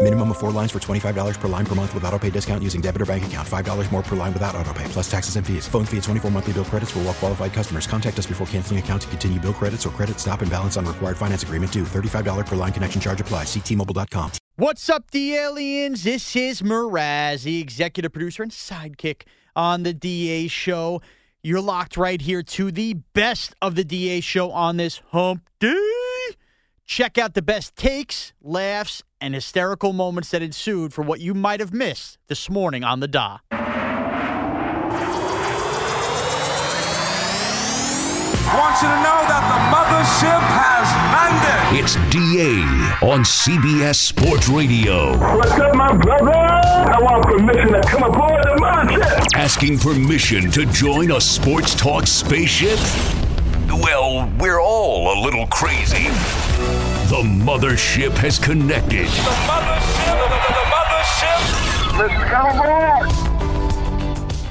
Minimum of four lines for $25 per line per month with auto pay discount using debit or bank account. $5 more per line without auto pay, plus taxes and fees. Phone fee at 24 monthly bill credits for all well qualified customers. Contact us before canceling account to continue bill credits or credit stop and balance on required finance agreement due. $35 per line connection charge apply. Ctmobile.com. What's up, the aliens? This is Mraz, the executive producer and sidekick on the DA show. You're locked right here to the best of the DA show on this hump day. Check out the best takes, laughs, and hysterical moments that ensued for what you might have missed this morning on the Da. I want you to know that the mothership has landed. It's DA on CBS Sports Radio. What's up, my brother? I want permission to come aboard the mothership. Asking permission to join a sports talk spaceship? Well, we're all a little crazy. The mothership has connected. The mothership, the, the, the mothership. Let's come aboard.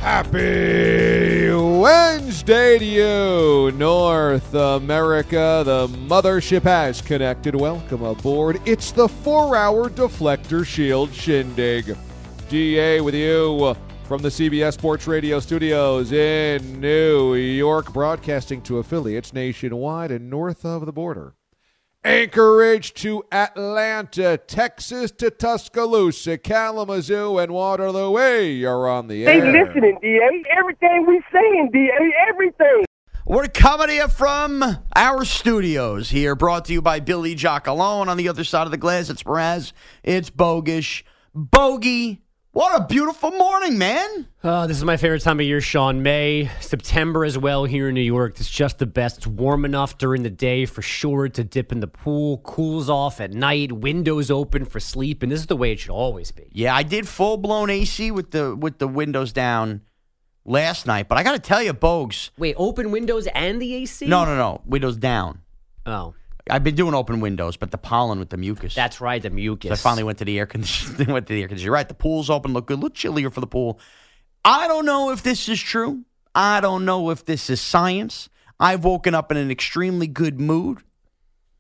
Happy Wednesday to you, North America. The mothership has connected. Welcome aboard. It's the four hour Deflector Shield Shindig. DA with you from the CBS Sports Radio studios in New York, broadcasting to affiliates nationwide and north of the border. Anchorage to Atlanta, Texas to Tuscaloosa, Kalamazoo, and Waterloo. Hey, you're on the air. They air. listening, DA. Everything we saying, DA. Everything. We're coming to you from our studios here, brought to you by Billy Jock alone. On the other side of the glass, it's Mraz, it's Bogusch. Bogey, what a beautiful morning, man. Oh, this is my favorite time of year, Sean. May, September as well here in New York. It's just the best. It's warm enough during the day for sure to dip in the pool, cools off at night, windows open for sleep, and this is the way it should always be. Yeah, I did full blown AC with the with the windows down last night, but I got to tell you, Bogues. Wait, open windows and the AC? No, no, no, windows down. Oh, I've been doing open windows, but the pollen with the mucus. that's right, the mucus. So I finally went to the air conditioning. went to the air conditioning. You're right. The pool's open. Look good. A little chillier for the pool. I don't know if this is true. I don't know if this is science. I've woken up in an extremely good mood,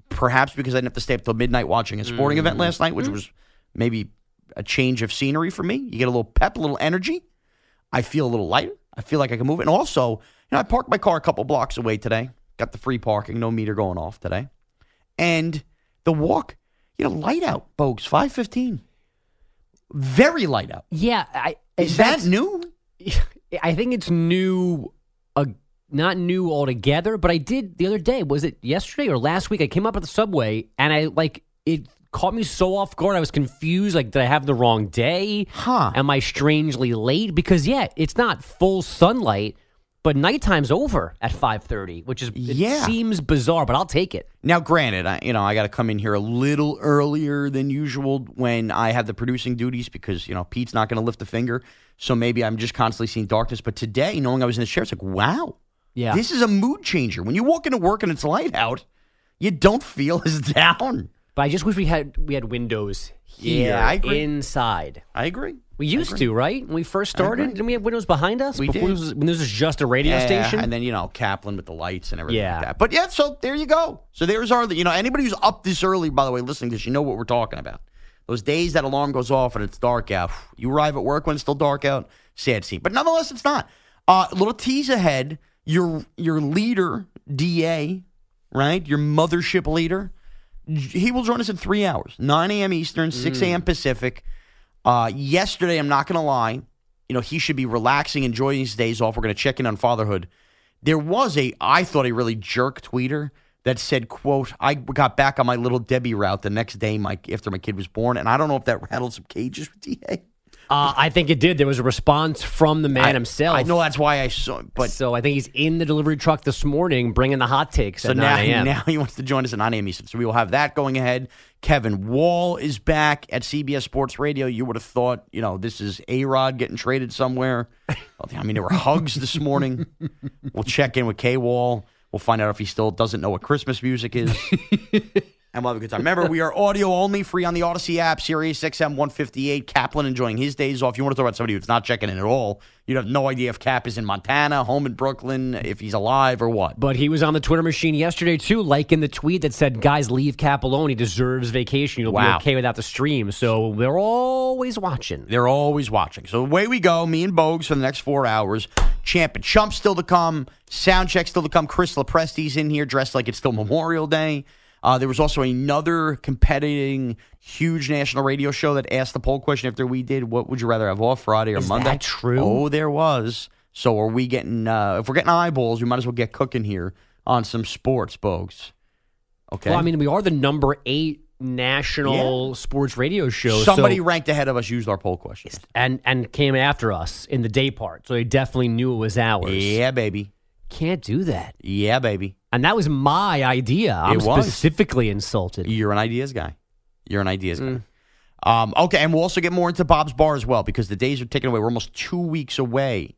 perhaps because I didn't have to stay up till midnight watching a sporting event last night, which mm-hmm. was maybe a change of scenery for me. You get a little pep, a little energy. I feel a little lighter. I feel like I can move. And also, you know, I parked my car a couple blocks away today. Got the free parking, no meter going off today. And the walk, you know, light out, Bogues, 515. Very light out. Yeah, I, Is that new? I think it's new, uh, not new altogether. But I did the other day. Was it yesterday or last week? I came up at the subway and I like it caught me so off guard. I was confused. Like, did I have the wrong day? Huh. Am I strangely late? Because yeah, it's not full sunlight, but nighttime's over at five thirty, which is Yeah. it seems bizarre, but I'll take it. Now, granted, I, you know, I got to come in here a little earlier than usual when I have the producing duties because, you know, Pete's not going to lift a finger. So maybe I'm just constantly seeing darkness. But today, knowing I was in the chair, it's like, wow, Yeah. this is a mood changer. When you walk into work and it's light out, you don't feel as down. But I just wish we had we had windows here Yeah, I agree. inside. I agree. We used to, right? When we first started, didn't we have windows behind us? We Before did. This was, when this was just a radio Yeah, station? And then, you know, Kaplan with the lights and everything Yeah. like that. But yeah, so there you go. So there's our, you know, anybody who's up this early, by the way, listening to this, you know what we're talking about. Those days that alarm goes off and it's dark out. You arrive at work when it's still dark out. Sad scene, but nonetheless, it's not. Uh, little tease ahead. Your your leader, Da, right? Your mothership leader. He will join us in three hours, 9 a.m. Eastern, 6 a.m. Pacific. Uh, yesterday, I'm not going to lie, you know, he should be relaxing, enjoying his days off. We're going to check in on fatherhood. There was a, I thought, a really jerk tweeter that said, quote, I got back on my little Debbie route the next day my, after my kid was born. And I don't know if that rattled some cages with DA. Uh, I think it did. There was a response from the man I- himself. I know that's why I saw but so I think he's in the delivery truck this morning bringing the hot takes So now, 9 now he wants to join us at 9 a.m. Eastern. So we will have that going ahead. Kevin Wall is back at CBS Sports Radio. You would have thought, you know, this is A Rod getting traded somewhere. I mean, there were hugs this morning. We'll check in with K Wall. We'll find out if he still doesn't know what Christmas music is. and we'll have a good time. Remember, we are audio only, free on the Odyssey app, Sirius XM 158. Kaplan enjoying his days off. You want to talk about somebody who's not checking in at all. You'd have no idea if Cap is in Montana, home in Brooklyn, if he's alive or what. But he was on the Twitter machine yesterday too, liking the tweet that said, "Guys, leave Cap alone. He deserves vacation. You'll Wow. be okay without the stream." So they're always watching. They're always watching. So away we go. Me and Bogues for the next four hours. Champ and Chump still to come. Sound check still to come. Chris Lepresti's in here dressed like it's still Memorial Day. Uh, there was also another competing huge national radio show that asked the poll question after we did. What would you rather have off Friday or Is Monday? that true? Oh, there was. So are we getting? Uh, if we're getting eyeballs, we might as well get cooking here on some sports, Bogues. Okay. Well, I mean, we are the number eight national sports radio show. somebody so- ranked ahead of us used our poll question. and and came after us in the day part, so they definitely knew it was ours. Yeah, baby. Can't do that. Yeah, baby. And that was my idea. I'm It was. specifically insulted. You're an ideas guy. You're an ideas Mm. guy. Um, okay, and we'll also get more into Bob's Bar as well because the days are ticking away. We're almost two weeks away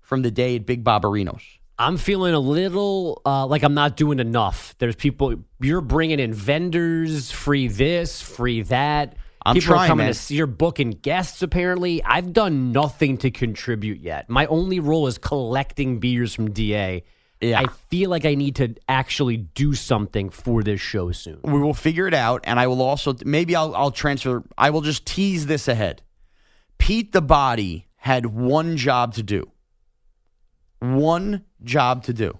from the day at Big Bob Bobberino's. I'm feeling a little uh, like I'm not doing enough. There's people you're bringing in vendors, free this, free that. I'm people trying, are coming man. to see your booking guests. Apparently, I've done nothing to contribute yet. My only role is collecting beers from Da. Yeah. I feel like I need to actually do something for this show soon. We will figure it out, and I will also maybe I'll I'll transfer. I will just tease this ahead. Pete the Body had one job to do. One job to do.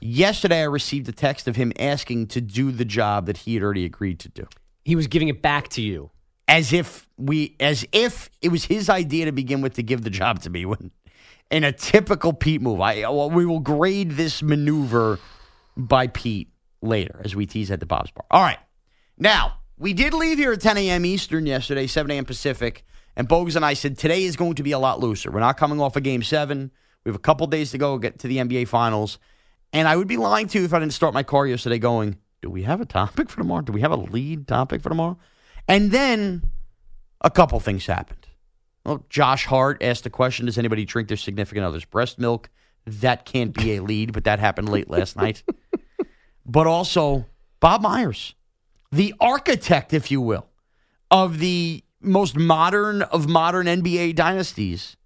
Yesterday, I received a text of him asking to do the job that he had already agreed to do. He was giving it back to you. As if we as if it was his idea to begin with to give the job to me when in a typical Pete move. I we will grade this maneuver by Pete later as we tease at the Bob's Bar. All right. Now, we did leave here at 10 a.m. Eastern yesterday, 7 a.m. Pacific, and Bogues and I said today is going to be a lot looser. We're not coming off a game seven. We have a couple days to go get to the NBA Finals. And I would be lying to you if I didn't start my car yesterday going, do we have a topic for tomorrow? Do we have a lead topic for tomorrow? And then a couple things happened. Well, Josh Hart asked the question Does anybody drink their significant other's breast milk? That can't be a lead, but that happened late last night. But also, Bob Myers, the architect, if you will, of the most modern of modern NBA dynasties.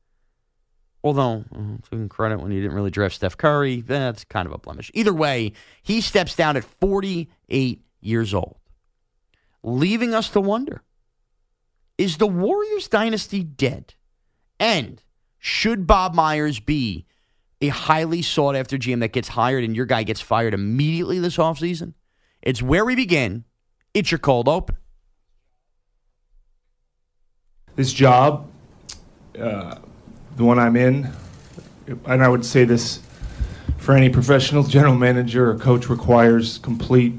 Although, uh, taking credit when he didn't really draft Steph Curry, that's kind of a blemish. Either way, he steps down at 48 years old, leaving us to wonder is the Warriors dynasty dead? And should Bob Myers be a highly sought after GM that gets hired and your guy gets fired immediately this offseason? It's where we begin. It's your cold open. this job, uh, the one I'm in, and I would say this for any professional general manager or coach requires complete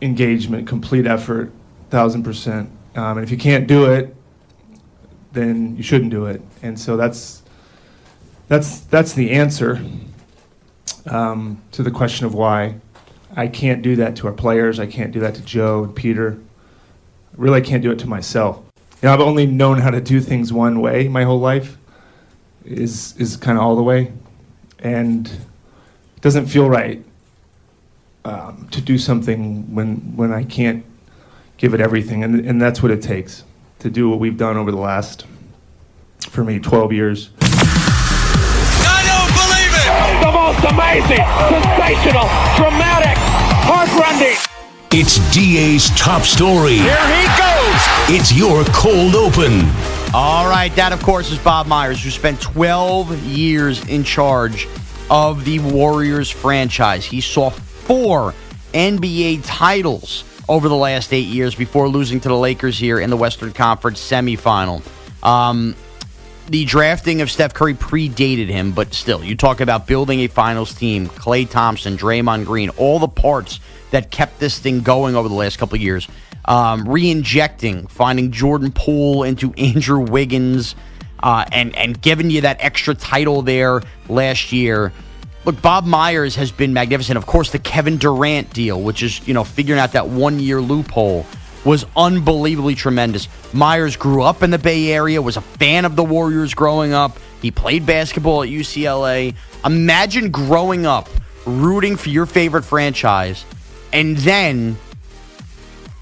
engagement, complete effort, thousand percent. Um, and if you can't do it, then you shouldn't do it. And so that's that's that's the answer um, to the question of why I can't do that to our players. I can't do that to Joe and Peter. Really, I can't do it to myself. You know, I've only known how to do things one way my whole life. Is is kind of all the way, and it doesn't feel right um, to do something when when I can't give it everything, and and that's what it takes to do what we've done over the last, for me, 12 years. I don't believe it! The most amazing, sensational, dramatic, heartrending. It's DA's top story. Here he goes! It's your cold open. All right, that of course is Bob Myers, who spent 12 years in charge of the Warriors franchise. He saw four NBA titles over the last eight years before losing to the Lakers here in the Western Conference semifinal. Um, the drafting of Steph Curry predated him, but still, you talk about building a finals team, Klay Thompson, Draymond Green, all the parts that kept this thing going over the last couple of years. Um, re-injecting, finding Jordan Poole into Andrew Wiggins, uh, and and giving you that extra title there last year. Look, Bob Myers has been magnificent. Of course, the Kevin Durant deal, which is you know figuring out that one year loophole, was unbelievably tremendous. Myers grew up in the Bay Area, was a fan of the Warriors growing up. He played basketball at UCLA. Imagine growing up rooting for your favorite franchise, and then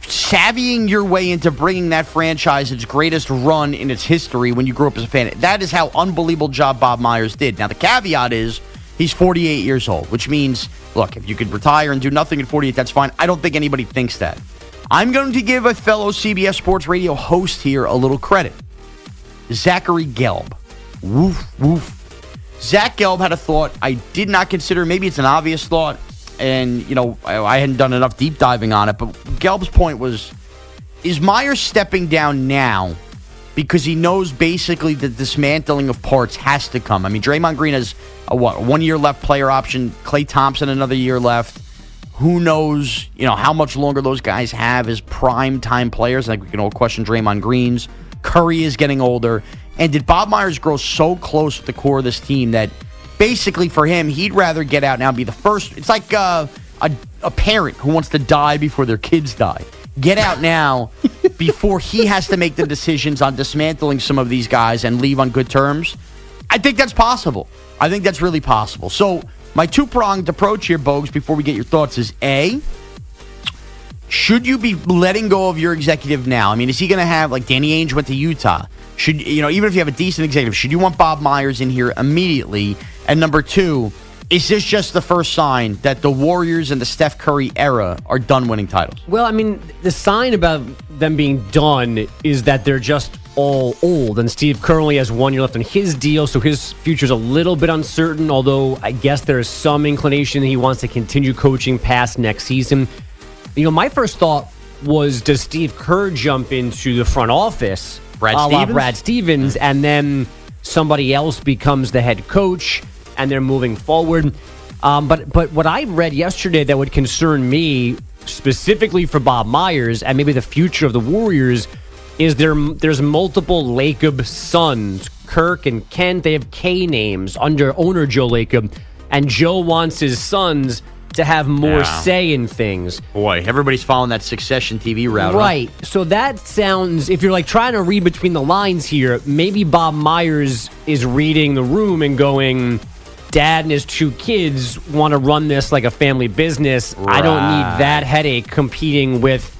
savvying your way into bringing that franchise its greatest run in its history when you grew up as a fan. That is how unbelievable job Bob Myers did. Now the caveat is he's 48 years old, which means look, if you could retire and do nothing at 48, that's fine. I don't think anybody thinks that. I'm going to give a fellow CBS Sports Radio host here a little credit. Zachary Gelb. Woof, woof. Zach Gelb had a thought I did not consider. Maybe it's an obvious thought and you know I, hadn't done enough deep diving on it. But Gelb's point was: Is Myers stepping down now because he knows basically the dismantling of parts has to come? I mean, Draymond Green has a what one year left player option. Klay Thompson another year left. Who knows? You know how much longer those guys have as prime time players. Like we can all question Draymond Green's. Curry is getting older. And did Bob Myers grow so close with the core of this team that basically for him, he'd rather get out now and be the first. It's like uh, a, a parent who wants to die before their kids die. Get out now before he has to make the decisions on dismantling some of these guys and leave on good terms. I think that's possible. I think that's really possible. So, my two pronged approach here, Bogues, before we get your thoughts is A, should you be letting go of your executive now? I mean, is he going to have, like Danny Ainge went to Utah? Should, you know, even if you have a decent executive, should you want Bob Myers in here immediately? And number two, is this just the first sign that the Warriors and the Steph Curry era are done winning titles? Well, I mean, the sign about them being done is that they're just all old. And Steve currently has one year left on his deal, so his future's a little bit uncertain, although I guess there is some inclination that he wants to continue coaching past next season. You know, my first thought was does Steve Kerr jump into the front office, Brad Stevens? Brad Stevens, and then somebody else becomes the head coach? And they're moving forward. Um, but but what I read yesterday that would concern me specifically for Bob Myers and maybe the future of the Warriors is there there's multiple Lacob sons, Kirk and Kent. They have K names under owner Joe Lacob, and Joe wants his sons to have more Yeah. say in things. Boy, everybody's following that Succession TV route. huh? Right. So that sounds, if you're like trying to read between the lines here, maybe Bob Myers is reading the room and going, Dad and his two kids want to run this like a family business. I don't need that headache competing with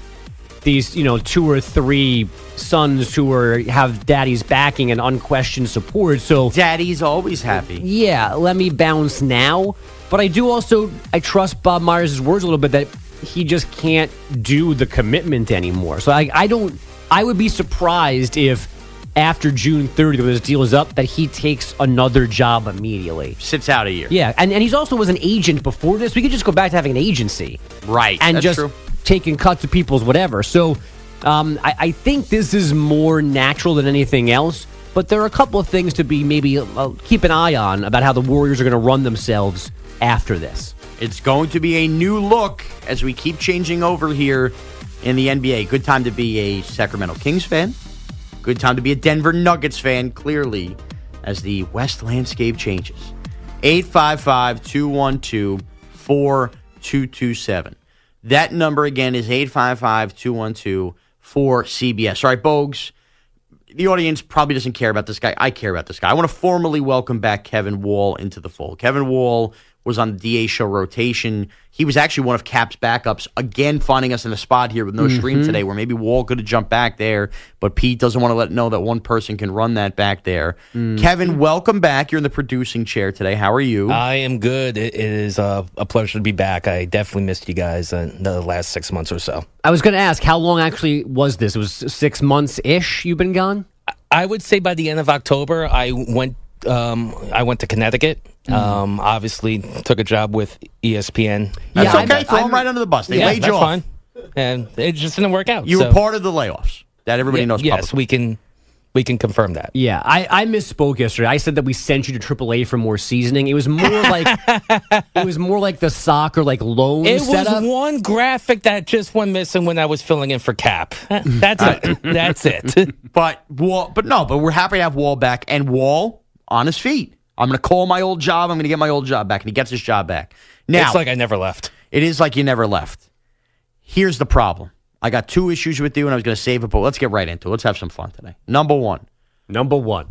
these, you know, two or three sons who are have daddy's backing and unquestioned support. So Daddy's always happy. yeah, let me bounce now. But I do also I trust Bob Myers' words a little bit that he just can't do the commitment anymore. So I, I don't I would be surprised if after June 30th when this deal is up that he takes another job immediately. Sits out a year. Yeah, and, and he's also was an agent before this. We could just go back to having an agency Right. and That's just true. taking cuts of people's whatever. So um, I, I think this is more natural than anything else. But there are a couple of things to be maybe uh, keep an eye on about how the Warriors are going to run themselves after this. It's going to be a new look as we keep changing over here in the NBA. Good time to be a Sacramento Kings fan. Good time to be a Denver Nuggets fan, clearly, as the West landscape changes. 855 212 4227. That number again is 855 212 4CBS. All right, Bogues, the audience probably doesn't care about this guy. I care about this guy. I want to formally welcome back Kevin Wall into the fold. Kevin Wall was on the DA show rotation. He was actually one of Cap's backups, again finding us in a spot here with no stream Mhm. today where maybe Wall could have jumped back there, but Pete doesn't want to let know that one person can run that back there. Mm. Kevin, welcome back. You're in the producing chair today. How are you? I am good. It it is uh, a pleasure to be back. I definitely missed you guys in the last six months or so. I was going to ask, how long actually was this? It was six months ish. You've been gone. I would say by the end of October, I went. Um, I went to Connecticut. Um, obviously, took a job with ESPN. That's Uh, okay. Throw him right under the bus. They yeah, laid you that's off. fine. And it just didn't work out. You so- were part of the layoffs. That everybody Ye- knows. Yes, publicly. we can. We can confirm that. Yeah, I, I misspoke yesterday. I said that we sent you to AAA for more seasoning. It was more like it was more like the soccer like loan It setup. was one graphic that just went missing when I was filling in for Cap. That's it. That's it. But Wall, but no, but we're happy to have Wall back and Wall on his feet. I'm going to call my old job. I'm going to get my old job back, and he gets his job back. Now it's like I never left. It is like you never left. Here's the problem. I got two issues with you, and I was going to save it, but let's get right into it. Let's have some fun today. Number one. Number one.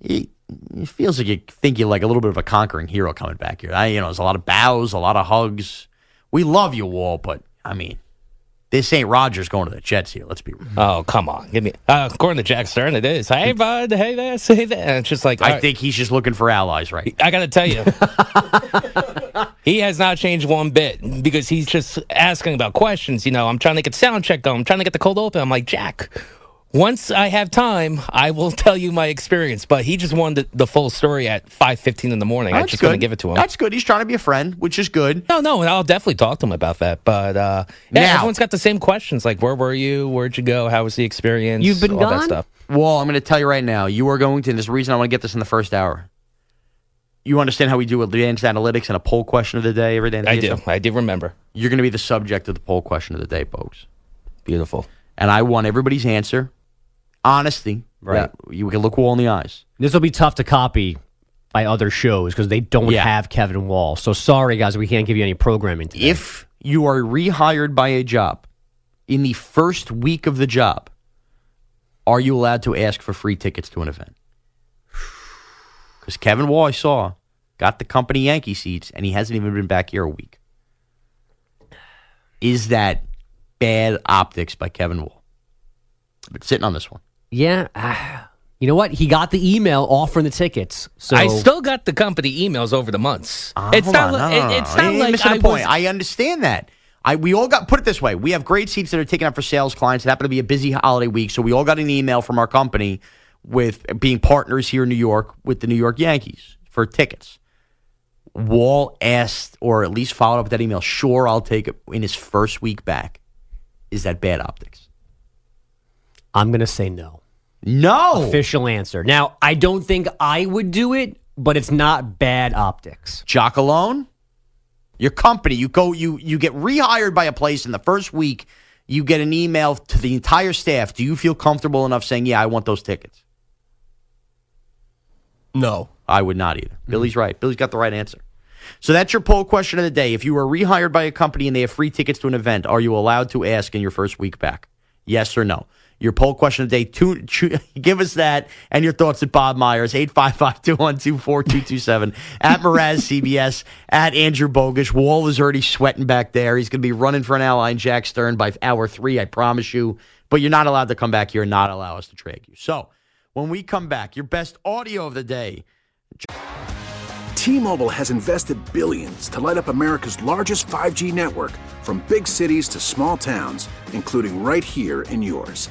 It, it feels like you think you're like a little bit of a conquering hero coming back here. I, you know, there's a lot of bows, a lot of hugs. We love you, Wall, but I mean, this ain't Rodgers going to the Jets here. Let's be real. Oh come on, give me. Uh, according to Jack Stern, it is. Hey bud, hey this, hey that. And it's just like I right. think he's just looking for allies, right? I got to tell you, he has not changed one bit because he's just asking about questions. You know, I'm trying to get sound check going. I'm trying to get the cold open. I'm like Jack. Once I have time, I will tell you my experience. But he just wanted the, the full story at 5:15 in the morning. That's just going to give it to him. That's good. He's trying to be a friend, which is good. No, no, and I'll definitely talk to him about that. But uh, yeah, Now- everyone's got the same questions like, where were you? Where'd you go? How was the experience? You've been All that stuff. Well, I'm going to tell you right now. You are going to, and there's a reason I want to get this in the first hour. You understand how we do advanced analytics and a poll question of the day every day? I do. I do remember. You're going to be the subject of the poll question of the day, folks. Beautiful. And I want everybody's answer. Honesty. Right. that You can look Wall in the eyes. This will be tough to copy by other shows because they don't Yeah. have Kevin Wall. So sorry, guys, we can't give you any programming today. If you are rehired by a job in the first week of the job, are you allowed to ask for free tickets to an event? Because Kevin Wall, I saw, got the company Yankee seats, and he hasn't even been back here a week. Is that bad optics by Kevin Wall? I've been sitting on this one. Yeah, ah, you know what? He got the email offering the tickets. So I still got the company emails over the months. Ah, it's not. on. li- No, it- no, no, it's no. not You're like missing I point. was. I understand that. I we all got put it this way. We have great seats that are taken up for sales clients. It happened to be a busy holiday week, so we all got an email from our company with being partners here in New York with the New York Yankees for tickets. Wall asked, or at least followed up with that email. Sure, I'll take it in his first week back. Is that bad optics? I'm going to say no. No. Official answer. Now, I don't think I would do it, but it's not bad optics. Jock alone, your company, you go, you you get rehired by a place in the first week. You get an email to the entire staff. Do you feel comfortable enough saying, "Yeah, I want those tickets"? No. I would not either. Billy's right. Billy's got the right answer. So that's your poll question of the day. If you were rehired by a company and they have free tickets to an event, are you allowed to ask in your first week back? Yes or no? Your poll question of the day, two, choo- give us that and your thoughts at Bob Myers, 855-212-4227, at Mraz CBS, at Andrew Bogusch. Wall is already sweating back there. He's going to be running for an ally in Jack Stern by hour three, I promise you. But you're not allowed to come back here and not allow us to trade you. So when we come back, your best audio of the day, T-Mobile has invested billions to light up America's largest 5G network from big cities to small towns, including right here in yours.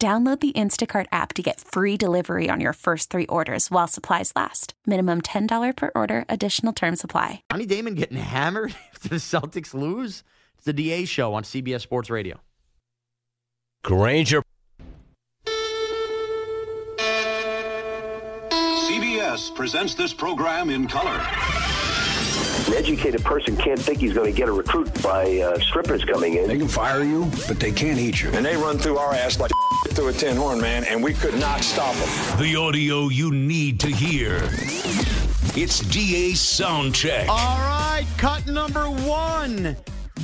Download the Instacart app to get free delivery on your first three orders while supplies last. Minimum $10 per order, additional term supply. Johnny Damon getting hammered if the Celtics lose? It's the DA show on CBS Sports Radio. Granger. CBS presents this program in color. An educated person can't think he's going to get a recruit by uh, strippers coming in. They can fire you, but they can't eat you. And they run through our ass like through a tin horn, man, and we could not stop them. The audio you need to hear. It's DA Soundcheck. All right, cut number one.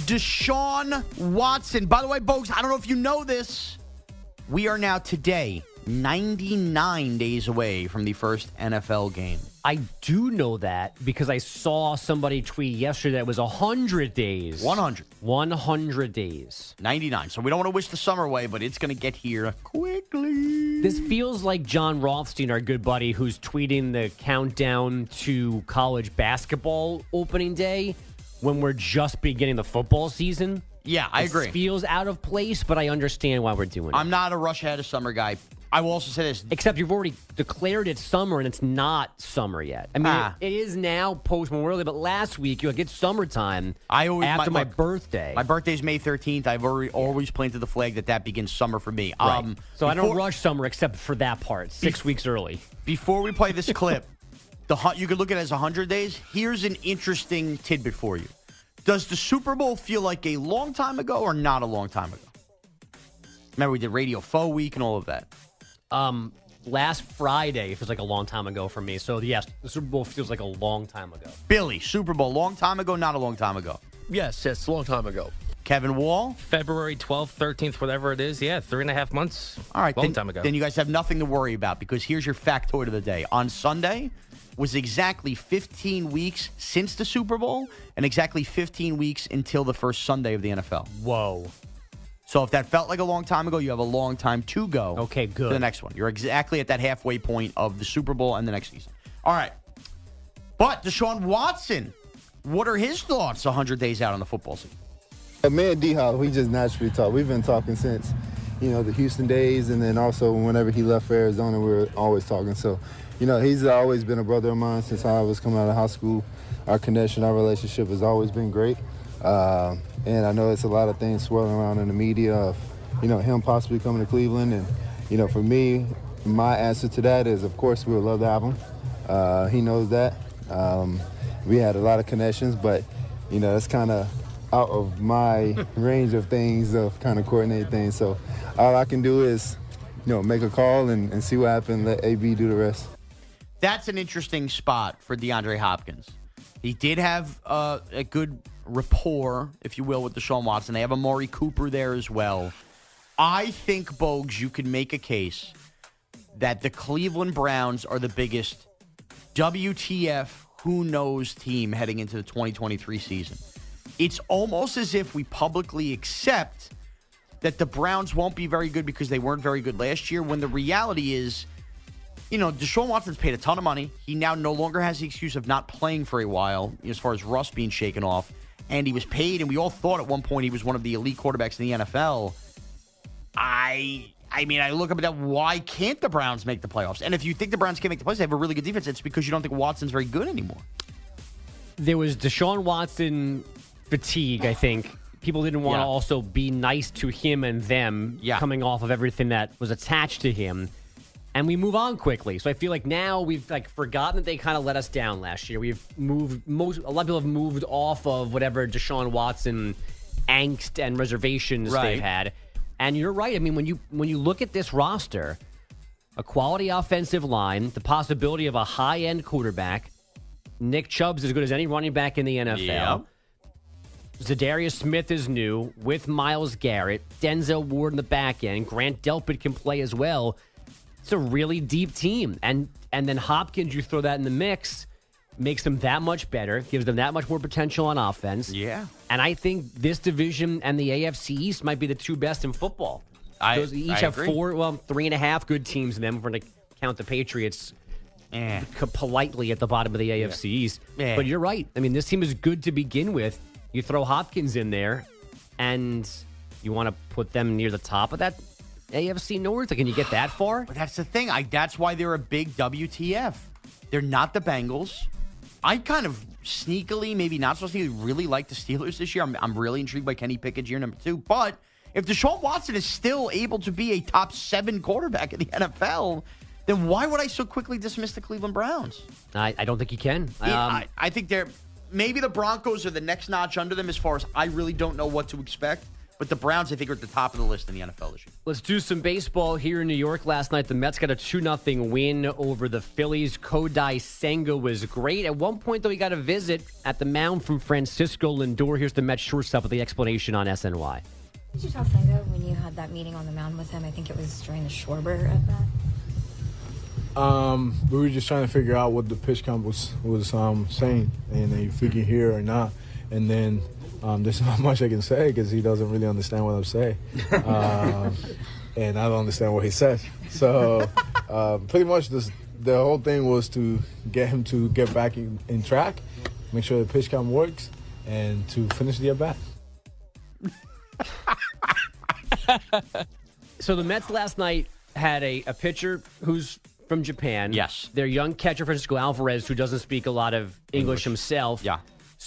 Deshaun Watson. By the way, Bogues, I don't know if you know this. We are now today 99 days away from the first NFL game. I do know that because I saw somebody tweet yesterday that it was 100 days. 100. 100 days. 99. So we don't want to wish the summer away, but it's going to get here quickly. This feels like John Rothstein, our good buddy, who's tweeting the countdown to college basketball opening day when we're just beginning the football season. Yeah, I It agree. feels out of place, but I understand why we're doing it. I'm not a rush ahead of summer guy. I will also say this. Except you've already declared it's summer and it's not summer yet. I mean, Ah. it, it is now post Memorial Day, but last week you're like it's summertime. I always after my, look, birthday. My birthday's May 13th. I've already always planted the flag that that begins summer for me. Right. Um, so I don't rush summer except for that part, six weeks early. Before we play this clip, the you could look at it as 100 days. Here's an interesting tidbit for you. Does the Super Bowl feel like a long time ago or not a long time ago? Remember we did Radio Faux Week and all of that. Um, last Friday feels like a long time ago for me. So yes, the Super Bowl feels like a long time ago. Billy, Super Bowl, long time ago, not a long time ago. Yes, yes, a long time ago. Kevin Wall? February 12th, 13th, whatever it is. Yeah, three and a half months. All right, long then, time ago. Then you guys have nothing to worry about because here's your factoid of the day. On Sunday was exactly 15 weeks since the Super Bowl and exactly 15 weeks until the first Sunday of the NFL. Whoa. So if that felt like a long time ago, you have a long time to go. Okay, To good. the next one. You're exactly at that halfway point of the Super Bowl and the next season. All right. But Deshaun Watson, what are his thoughts 100 days out on the football season? Me and D Hop, we just naturally talk. We've been talking since, you know, the Houston days, and then also whenever he left for Arizona, we were always talking. So, you know, he's always been a brother of mine since I was coming out of high school. Our connection, our relationship has always been great. Uh, and I know it's a lot of things swirling around in the media of, you know, him possibly coming to Cleveland. And, you know, for me, my answer to that is, of course, we would love to have him. Uh, he knows that. Um, we had a lot of connections, but, you know, that's kind of out of my range of things of kind of coordinate things. So all I can do is, you know, make a call and, and see what happens. Let AB do the rest. That's an interesting spot for DeAndre Hopkins. He did have uh, a good rapport, if you will, with Deshaun Watson. They have a Cooper there as well. I think, Bogues, you could make a case that the Cleveland Browns are the biggest WTF, who knows team heading into the 2023 season. It's almost as if we publicly accept that the Browns won't be very good because they weren't very good last year, when the reality is you know, Deshaun Watson's paid a ton of money. He now no longer has the excuse of not playing for a while, as far as rust being shaken off. And he was paid, and we all thought at one point he was one of the elite quarterbacks in the NFL. I, I mean, I look up at that. Why can't the Browns make the playoffs? And if you think the Browns can't make the playoffs, they have a really good defense. It's because you don't think Watson's very good anymore. There was Deshaun Watson fatigue, I think, people didn't want to also be nice to him and them Yeah. coming off of everything that was attached to him. And we move on quickly. So I feel like now we've like forgotten that they kind of let us down last year. We've moved most a lot of people have moved off of whatever Deshaun Watson angst and reservations Right. they've had. And you're right. I mean, when you when you look at this roster, a quality offensive line, the possibility of a high end quarterback, Nick Chubb's as good as any running back in the NFL. Yep. Za'Darius Smith is new with Myles Garrett, Denzel Ward in the back end, Grant Delpit can play as well. It's a really deep team, and and then Hopkins, you throw that in the mix, makes them that much better, gives them that much more potential on offense. Yeah. and I think this division and the AFC East might be the two best in football. I- Those each I have agree. four, well, three and a half good teams in them. If we're going to count the Patriots Eh. politely at the bottom of the AFC East. Yeah. But you're right. I mean, this team is good to begin with. You throw Hopkins in there, and you want to put them near the top of that AFC North. Can you get that far? But that's the thing. I that's why they're a big WTF. They're not the Bengals. I kind of sneakily, maybe not so sneakily, really like the Steelers this year. I'm, I'm really intrigued by Kenny Pickett year number two. But if Deshaun Watson is still able to be a top seven quarterback in the NFL, then why would I so quickly dismiss the Cleveland Browns? I, I don't think he can. Um, I, I think they're maybe the Broncos are the next notch under them as far as I really don't know what to expect. But the Browns, I think, are at the top of the list in the NFL this year. Let's do some baseball here in New York last night. The Mets got a 2 0 win over the Phillies. Kodai Senga was great. At one point, though, he got a visit at the mound from Francisco Lindor. Here's the Mets shortstop with the explanation on SNY. Did you tell Senga when you had that meeting on the mound with him? I think it was during the Schwarber at bat. Um, we were just trying to figure out what the pitch count was was um, saying, and if we can hear or not. And then um, there's not much I can say because he doesn't really understand what I'm saying, um, and I don't understand what he says. So um, pretty much this, the whole thing was to get him to get back in, in track, make sure the pitch count works, and to finish the at bat. So the Mets last night had a, a pitcher who's from Japan. Yes. Their young catcher, Francisco Alvarez, who doesn't speak a lot of English, himself. Yeah.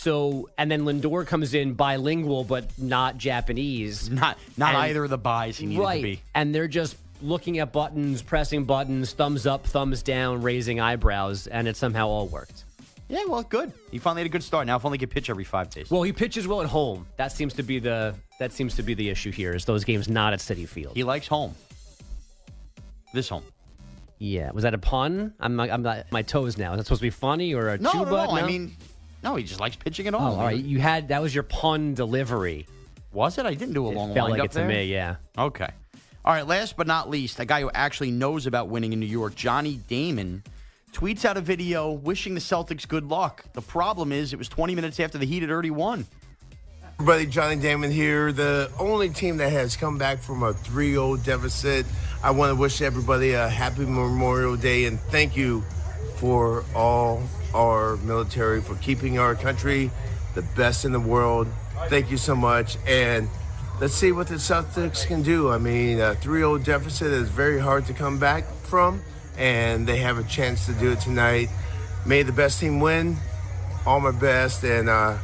So, and then Lindor comes in bilingual, but not Japanese. Not not And- either of the buys he needed right. to be. And they're just looking at buttons, pressing buttons, thumbs up, thumbs down, raising eyebrows, and it somehow all worked. Yeah, well, good. He finally had a good start. Now, if only he could pitch every five days. Well, he pitches well at home. That seems to be the that seems to be the issue here. Is those games not at Citi Field? He likes home. This home. Yeah, was that a pun? I'm not, I'm not my toes now. Is that supposed to be funny or a No, tuba? no, no. I mean, no, he just likes pitching at oh, all. all right. You had that was your pun delivery. Was it? I didn't do a It long felt like wind-up it to there. me. Yeah. Okay. All right. Last but not least, a guy who actually knows about winning in New York, Johnny Damon, tweets out a video wishing the Celtics good luck. The problem is, it was 20 minutes after the Heat had already won. Everybody, Johnny Damon here. The only team that has come back from a 3 0 deficit. I want to wish everybody a happy Memorial Day and thank you for all our military for keeping our country the best in the world. Thank you so much. And let's see what the Celtics can do. I mean, a 3 0 deficit is very hard to come back from, and they have a chance to do it tonight. May the best team win. All my best. And, uh,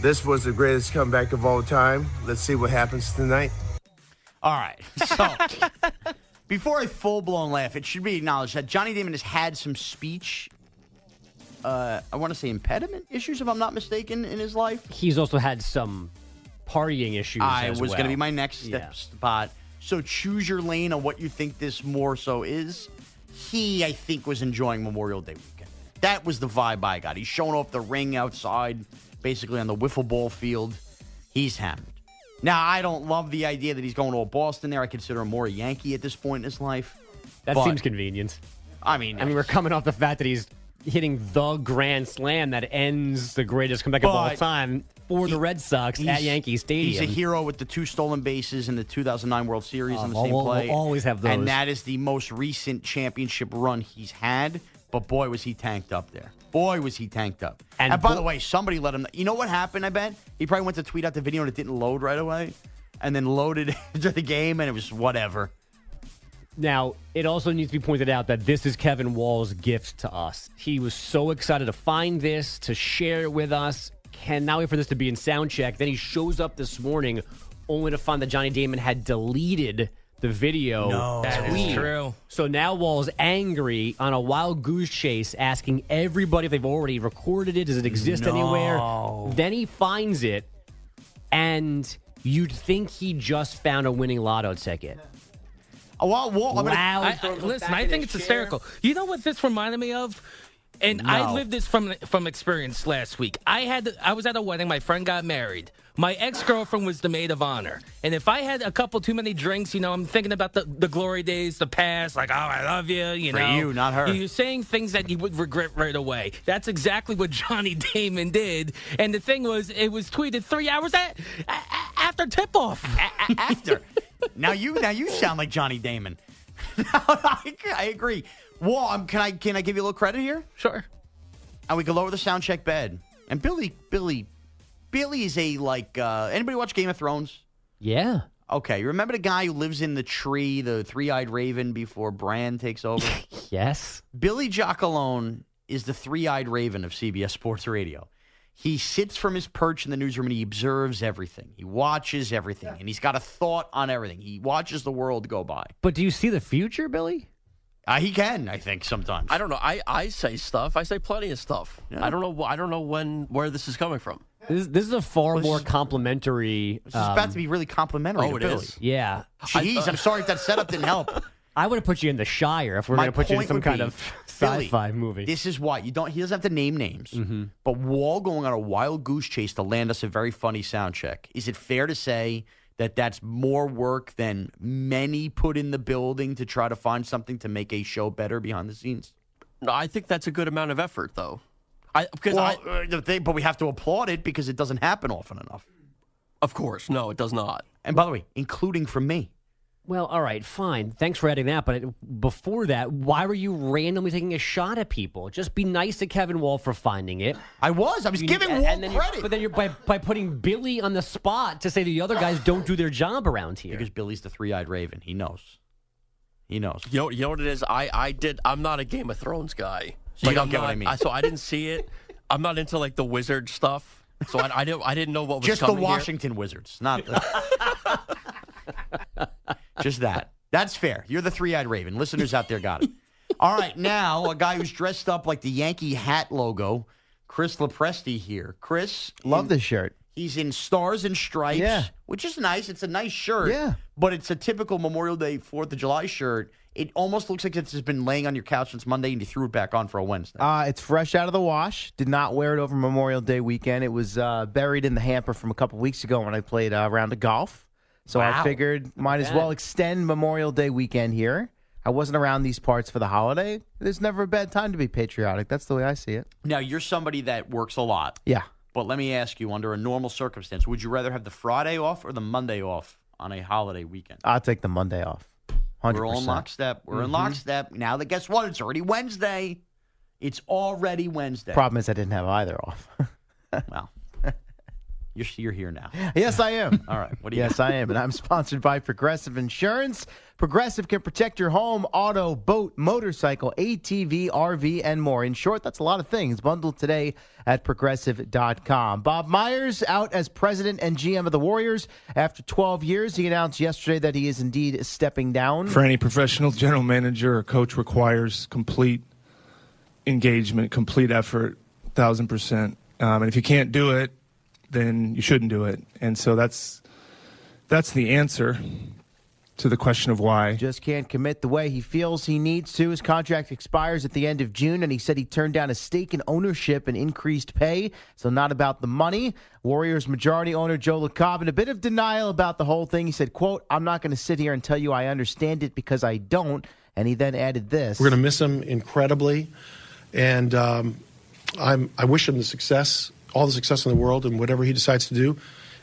this was the greatest comeback of all time. Let's see what happens tonight. All right. So, before a full blown laugh, it should be acknowledged that Johnny Damon has had some speech, uh, I want to say impediment issues, if I'm not mistaken, in his life. He's also had some partying issues. I as was going to be my next step Yeah. spot. So choose your lane on what you think this more so is. He, I think, was enjoying Memorial Day weekend. That was the vibe I got. He's showing off the ring outside, basically on the wiffle ball field. He's hammered. Now, I don't love the idea that he's going to a Boston there. I consider him more a Yankee at this point in his life. That seems convenient. I mean, I mean, we're coming off the fact that he's hitting the grand slam that ends the greatest comeback of all time for the Red Sox at Yankee Stadium. He's a hero with the two stolen bases in the 2009 World Series Oh, on the same we'll- play. we'll always have those. And that is the most recent championship run he's had. But boy, was he tanked up there. Boy, was he tanked up. And And, by bo- the way, somebody let him. You know what happened? I bet he probably went to tweet out the video and it didn't load right away, and then loaded into the game and it was whatever. Now, it also needs to be pointed out that this is Kevin Wall's gift to us. He was so excited to find this, to share it with us. cannot wait for this to be in sound check. Then he shows up this morning only to find that Johnny Damon had deleted the video. No. That is true. So now Wall's angry on a wild goose chase, asking everybody if they've already recorded it. Does it exist No. anywhere? Then he finds it, and you'd think he just found a winning lotto ticket. Oh, well, well, I'm gonna- Loud. I, I, listen, I think it's chair. hysterical. You know what this reminded me of? And I lived this from from experience last week. I had I was at a wedding. My friend got married. My ex girlfriend was the maid of honor. And if I had a couple too many drinks, you know, I'm thinking about the, the glory days, the past, like, oh, I love you, you For know. you, not her. You're saying things that you would regret right away. That's exactly what Johnny Damon did. And the thing was, it was tweeted three hours at, a- a- after tip off. after. now you now you sound like Johnny Damon. I, I agree. Wall, um, can I can I give you a little credit here? Sure. And we can lower the sound check bed. And Billy Billy Billy is a like uh anybody watch Game of Thrones? Yeah. Okay, you remember the guy who lives in the tree, the three-eyed raven before Bran takes over? Yes. Billy Jockalone is the three-eyed raven of CBS Sports Radio. He sits from his perch in the newsroom and he observes everything. He watches everything, and he's got a thought on everything. He watches the world go by. But do you see the future, Billy? Uh, he can, I think, sometimes. I don't know. I, I say stuff. I say plenty of stuff. Yeah. I don't know. I don't know when where this is coming from. This, this is a far Well, more is- complimentary. This is about to be really complimentary Oh, to it Billy. is? Yeah. Jeez, I'm sorry if that setup didn't help. I would have put you in the Shire if we're going to put you in some kind be, of Billy, sci-fi movie. This is why you don't. He doesn't have to name names, Mm-hmm. but Wall going on a wild goose chase to land us a very funny sound check. Is it fair to say that that's more work than many put in the building to try to find something to make a show better behind the scenes? No, I think that's a good amount of effort, though. I because Well, I, uh, the thing- but we have to applaud it because it doesn't happen often enough. of course, no, it does not. And by the way, including from me. Well, all right, fine. Thanks for adding that. But before that, why were you randomly taking a shot at people? Just be nice to Kevin Wall for finding it. I was. I was You- giving and- Wall and then you're- credit. but then you're by, by putting Billy on the spot to say the other guys don't do their job around here. because Billy's the three-eyed raven. He knows. He knows. You know, you know what it is. I I did. I'm not a Game of Thrones guy. So you don't I'm get what I mean. so I didn't see it. I'm not into like the wizard stuff. So I, I didn't. I didn't know what was Just the coming here. Washington Wizards, not the. Just that. That's fair. You're the three eyed raven. Listeners out there got it. All right, now a guy who's dressed up like the Yankee hat logo, Chris Lopresti here. Chris, Love this shirt. He's in stars and stripes, Yeah. which is nice. It's a nice shirt. Yeah. But it's a typical Memorial Day, Fourth of July shirt. It almost looks like it's just been laying on your couch since Monday and you threw it back on for a Wednesday. Uh, it's fresh out of the wash. Did not wear it over Memorial Day weekend. It was uh, buried in the hamper from a couple weeks ago when I played uh, a round of golf. So Wow. I figured might as well extend Memorial Day weekend here. I wasn't around these parts for the holiday. There's never a bad time to be patriotic. That's the way I see it. now, you're somebody that works a lot. Yeah. But let me ask you, under a normal circumstance, would you rather have the Friday off or the Monday off on a holiday weekend? I'll take the Monday off. 100%. We're all in lockstep. We're in Mhm. lockstep. Now that guess what? It's already Wednesday. It's already Wednesday. Problem is, I didn't have either off. well, you're you're here now. yes, I am. All right. What do you? Yes, I am. And I'm sponsored by Progressive Insurance. Progressive can protect your home, auto, boat, motorcycle, ATV, RV, and more. In short, that's a lot of things. Bundled today at progressive.com. Bob Myers out as president and GM of the Warriors. After 12 years, he announced yesterday that he is indeed stepping down. For any professional general manager or coach requires complete engagement, complete effort, thousand percent. Um, and if you can't do it, then you shouldn't do it. And so that's that's the answer to the question of why. Just can't commit the way he feels he needs to. His contract expires at the end of June, and he said he turned down a stake in ownership and increased pay. So, not about the money. Warriors majority owner Joe LaCobb in a bit of denial about the whole thing. He said, quote, I'm not going to sit here and tell you I understand it because I don't. And he then added this. We're going to miss him incredibly, and um, I'm, I wish him the success, all the success in the world, and whatever he decides to do.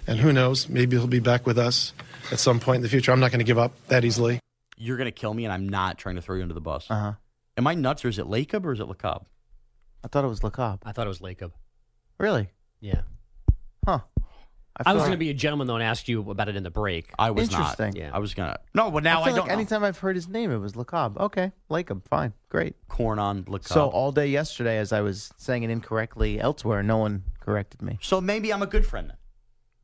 And who knows, maybe he'll be back with us at some point in the future. I'm not going to give up that easily. You're gonna kill me, and I'm not trying to throw you under the bus. Uh huh. Am I nuts, or is it Lacob, or is it LaCobb? I thought it was LaCobb. I thought it was Lacob. Really? Yeah. Huh. I, was feel- going to be a gentleman though and ask you about it in the break. I was not. Interesting. Yeah. I was gonna. No, but now I I, feel don't. like anytime I've heard his name, it was LaCobb. Okay. Lacob. Fine. Great. Corn on LaCobb. So all day yesterday, as I was saying it incorrectly elsewhere, no one corrected me. So maybe I'm a good friend then.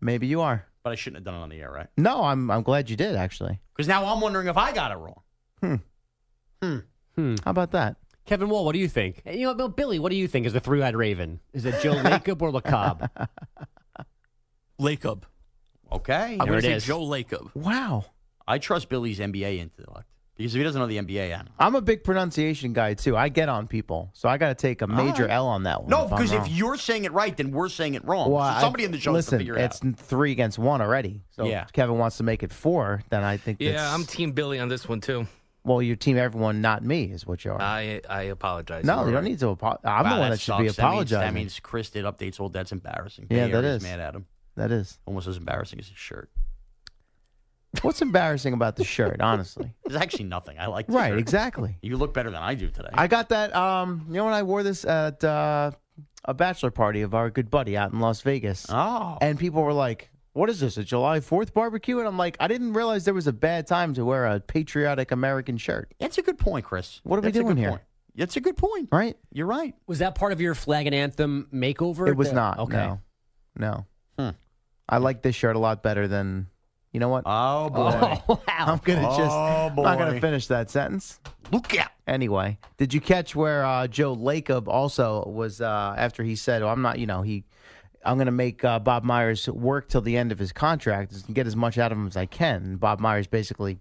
Maybe you are. But I shouldn't have done it on the air, right? No, I'm I'm glad you did actually. Because now I'm wondering if I got it wrong. Hmm. Hmm. Hmm. How about that? Kevin Wall, what do you think? You know, Bill- Billy, what do you think is the three-eyed raven? Is it Joe Lacob or LeCobb? Lacob. Okay. I'm There going it to say is. Joe Lacob. Wow. I trust Billy's NBA intellect. Because if he doesn't know the NBA, I don't know. I'm a big pronunciation guy too. I get on people, so I got to take a ah. major right. L on that one. No, I'm because if wrong. you're saying it right, then we're saying it wrong. Well, so I- somebody in the show has to listen, figure it it's out. three against one already. So Yeah. if Kevin wants to make it four, then I think Yeah, that's, I'm Team Billy on this one too. well, your team, everyone, not me, is what you are. I I apologize. no, You're don't need to apologize. I'm Wow, the one that, that should be sucks. That means- That means, Chris did updates old. That's embarrassing. Yeah, Bay that Area's is. mad at him. that is. Almost as embarrassing as his shirt. What's embarrassing about the shirt, honestly? There's actually nothing. I like the Right, shirt. exactly. You look better than I do today. I got that. Um, you know when I wore this at uh, a bachelor party of our good buddy out in Las Vegas. Oh. And people were like, "What is this? A July Fourth barbecue?" And I'm like, "I didn't realize there was a bad time to wear a patriotic American shirt." That's a good point, Chris. What are we That's a doing good here? point. That's a good point. Right? You're right. Was that part of your flag and anthem makeover? It was The- not. Okay. No. No. Hmm. I like this shirt a lot better than. You know what? Oh boy. Oh, wow. I'm gonna just. Oh, I'm not gonna finish that sentence. Look out. Anyway, did you catch where uh, Joe Lacob also was uh, after he said, oh, "I'm not," you know, he, I'm going to make uh, Bob Myers work till the end of his contract and get as much out of him as I can. And Bob Myers basically,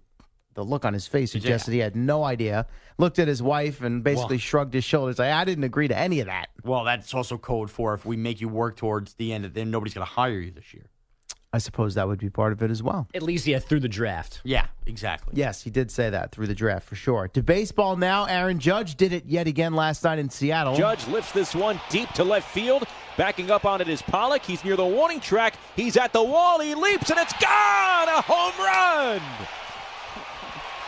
the look on his face suggested he had no idea. Looked at his wife and basically Well- shrugged his shoulders. Like, I didn't agree to any of that. Well, that's also code for if we make you work towards the end, then nobody's going to hire you this year. I suppose that would be part of it as well. At least, yeah, through the draft. Yeah, exactly. Yes, he did say that through the draft for sure. To baseball now, Aaron Judge did it yet again last night in Seattle. Judge lifts this one deep to left field. Backing up on it is Pollock. He's near the warning track. He's at the wall. He leaps and it's gone! A home run!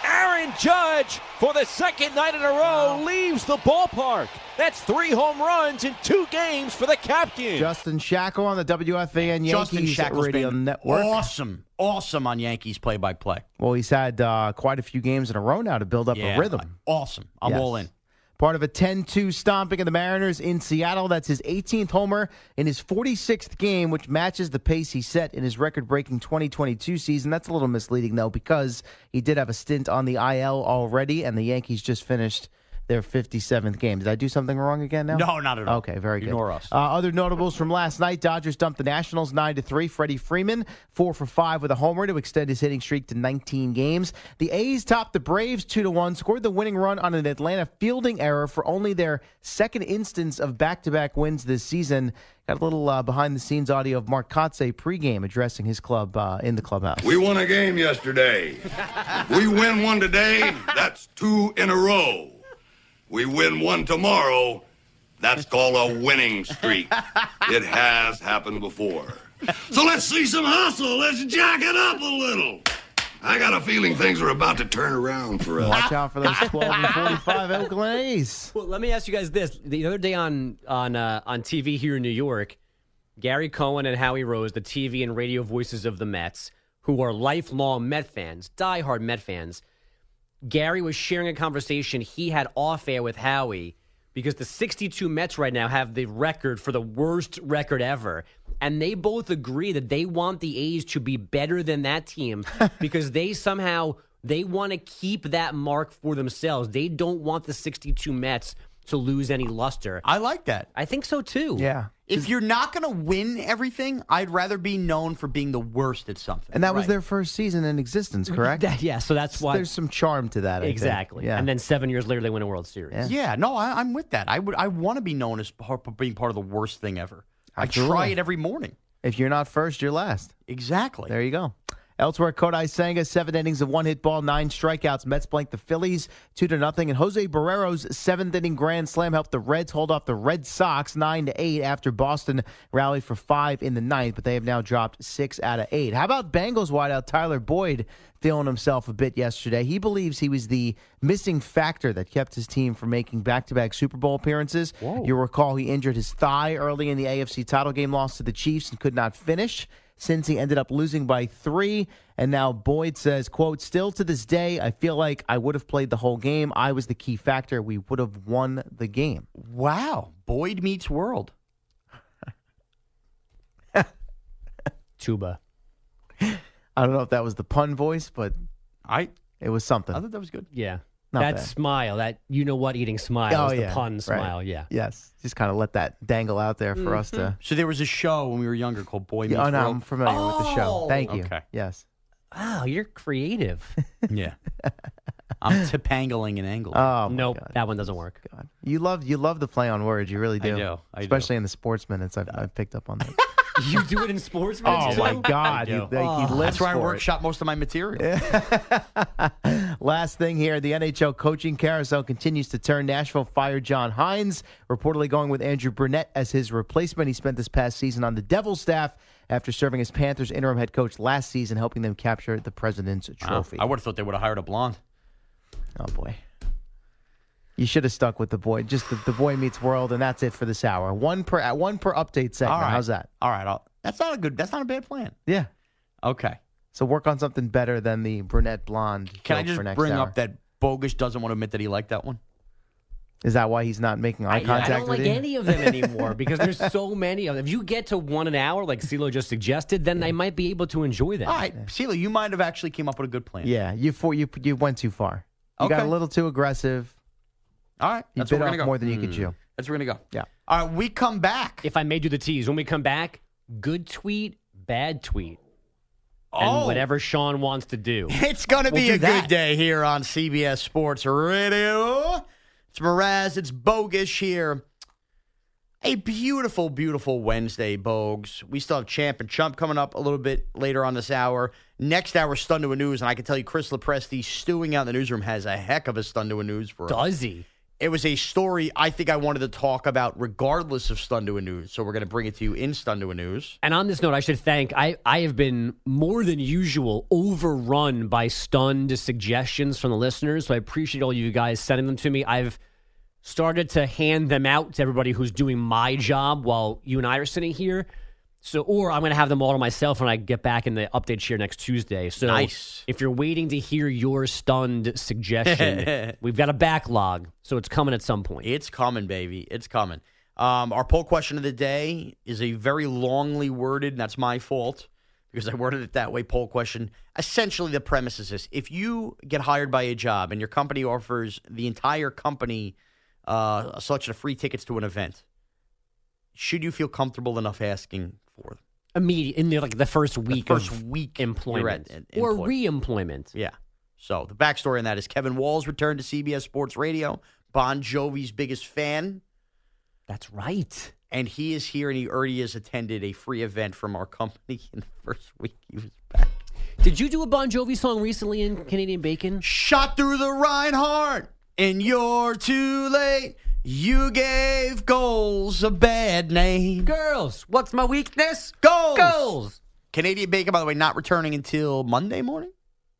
Aaron Judge, for the second night in a row, leaves the ballpark. That's three home runs in two games for the captain. Justin Shackil on the WFAN Justin Yankees Shackil's radio network. awesome, awesome on Yankees play-by-play. Well, he's had uh, quite a few games in a row now to build up Yeah, a rhythm. Awesome. I'm Yes. all in. Part of a 10 2 stomping of the Mariners in Seattle. That's his 18th homer in his 46th game, which matches the pace he set in his record breaking 2022 season. That's a little misleading, though, because he did have a stint on the IL already, and the Yankees just finished their 57th game. Did I do something wrong again now? No, not at all. Okay, very good. Ignore us. Uh, other notables from last night: Dodgers dumped the Nationals nine to three. Freddie Freeman four for five with a homer to extend his hitting streak to 19 games. The A's topped the Braves two to one, scored the winning run on an Atlanta fielding error for only their second instance of back-to-back wins this season. Got a little uh, behind-the-scenes audio of Mark Kotsay pregame addressing his club uh, in the clubhouse. We won a game yesterday. we win one today, that's two in a row. We win one tomorrow, that's called a winning streak. It has happened before. So let's see some hustle. Let's jack it up a little. I got a feeling things are about to turn around for us. Watch out for those 12 and 45 Oakland A's. Well, let me ask you guys this: the other day on on uh, on TV here in New York, Gary Cohen and Howie Rose, the TV and radio voices of the Mets, who are lifelong Met fans, diehard Met fans. Gary was sharing a conversation he had off air with Howie because the 62 Mets right now have the record for the worst record ever. And they both agree that they want the A's to be better than that team because they somehow they want to keep that mark for themselves. They don't want the 62 Mets to lose any luster. I like that. I think so too. Yeah. If you're not going to win everything, I'd rather be known for being the worst at something. And that was Right. their first season in existence, correct? That- yeah, so that's why There's some charm to that. I think. exactly. Yeah. And then seven years later, they win a World Series. Yeah, no, I, I'm with that. I would, I want to be known as part, being part of the worst thing ever. I try Absolutely. it every morning. If you're not first, you're last. Exactly. There you go. Elsewhere, Kodai Senga, seven innings of one hit ball, nine strikeouts. Mets blank the Phillies two to nothing. And Jose Barrero's seventh inning grand slam helped the Reds hold off the Red Sox nine to eight after Boston rallied for five in the ninth, but they have now dropped six out of eight. How about Bengals wideout Tyler Boyd feeling himself a bit yesterday? He believes he was the missing factor that kept his team from making back-to-back Super Bowl appearances. You'll recall he injured his thigh early in the AFC title game, loss to the Chiefs, and could not finish since he ended up losing by three. And now Boyd says, quote, still to this day, I feel like I would have played the whole game. I was the key factor. We would have won the game. Wow. Boyd meets world. Tuba. I don't know if that was the pun voice, but I it was something. I thought that was good. Yeah. Not that bad. smile, that you know what eating smile oh is the yeah, pun right. smile. Yeah. Yes. Just kind of let that dangle out there for us to. Mm-hmm. So there was a show when we were younger called Boy Meets Yeah, oh, no, World. I'm familiar with the show. Oh! Thank you. Okay. Yes. Wow, you're creative. Yeah. I'm tipangling an angle. Oh my nope, God. that one doesn't work. God. You love you love the play on words. You really I do. do, I do. Especially in the sports minutes. I've, I've picked up on that. You do it in sports oh minutes, my? God! He, do. like, he lives That's where I for it. workshop most of my material. Last thing here, the NHL coaching carousel continues to turn. Nashville fired John Hynes, reportedly going with Andrew Brunette as his replacement. He spent this past season on the Devils staff after serving as Panthers interim head coach last season, helping them capture the President's Wow. Trophy. I would have thought they would have hired a blonde. Oh boy. You should have stuck with the boy. Just the, the boy meets world, and that's it for this hour. One per uh, one per update segment. All right. How's that? All right. I'll, that's not a good. That's not a bad plan. Yeah. Okay. So work on something better than the brunette blonde. Can I just for next bring hour. up that Bogusch doesn't want to admit that he liked that one? Is that why he's not making eye I, contact I don't with like you? any of them anymore because there's so many of them. If you get to one an hour, like CeeLo just suggested, then I might be able to enjoy them. All right, Sheila, you might have actually came up with a good plan. Yeah, you for you you went too far. You got a little too aggressive. All right, You that's bit where we're off gonna go. more than you could Hmm. chew. That's where we're gonna go. Yeah. All right, we come back. If I made you the tease, when we come back, good tweet, bad tweet, Oh. and whatever Sean wants to do. It's going to We'll be a that. good day here on CBS Sports Radio. It's Mraz. It's Bogusch here. A beautiful, beautiful Wednesday, Bogues. We still have Champ and Chump coming up a little bit later on this hour. Next hour, Stun to a News, and I can tell you, Chris Lopresti stewing out in the newsroom has a heck of a Stun to a News for us. Does he? It was a story I think I wanted to talk about regardless of Stun to a News, so we're going to bring it to you in Stun to a News. And on this note, I should thank I, I have been more than usual overrun by stunned suggestions from the listeners. So I appreciate all you guys sending them to me. I've started to hand them out to everybody who's doing my job while you and I are sitting here. So, or I'm going to have them all to myself when I get back in the update share next Tuesday. So, Nice. if you're waiting to hear your stunned suggestion, we've got a backlog, so it's coming at some point. It's coming, baby. It's coming. Um, our poll question of the day is a very longly worded, and that's my fault because I worded it that way. Poll question. Essentially, the premise is this: If you get hired by a job and your company offers the entire company uh, a selection of free tickets to an event, should you feel comfortable enough asking for? Immediate in the, like the first week first of week employment you're at- or employed. re-employment. Yeah. So the backstory on that is Kevin Walls returned to CBS Sports Radio, Bon Jovi's biggest fan. That's right. And he is here and he already has attended a free event from our company in the first week he was back. Did you do a Bon Jovi song recently in Canadian Bacon? Shot through the Reinhardt and you're too late. You gave goals a bad name. Girls, what's my weakness? Goals. Goals. Canadian Bacon, by the way, not returning until Monday morning.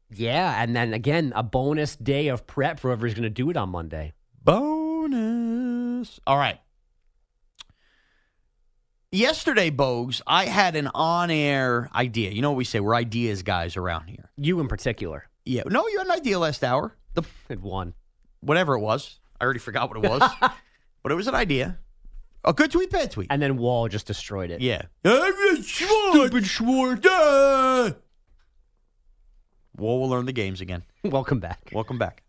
Yeah, and then again, a bonus day of prep for whoever's going to do it on Monday. Bonus. All right. Yesterday, Bogues, I had an on air idea. You know what we say? We're ideas guys around here. You in particular. Yeah. No, you had an idea last hour. The Had one. whatever it was. I already forgot what it was. but it was an idea. A good tweet, bad tweet. And then Wall just destroyed it. Yeah. Stupid Schwartz. Wall will learn the games again. Welcome back. Welcome back.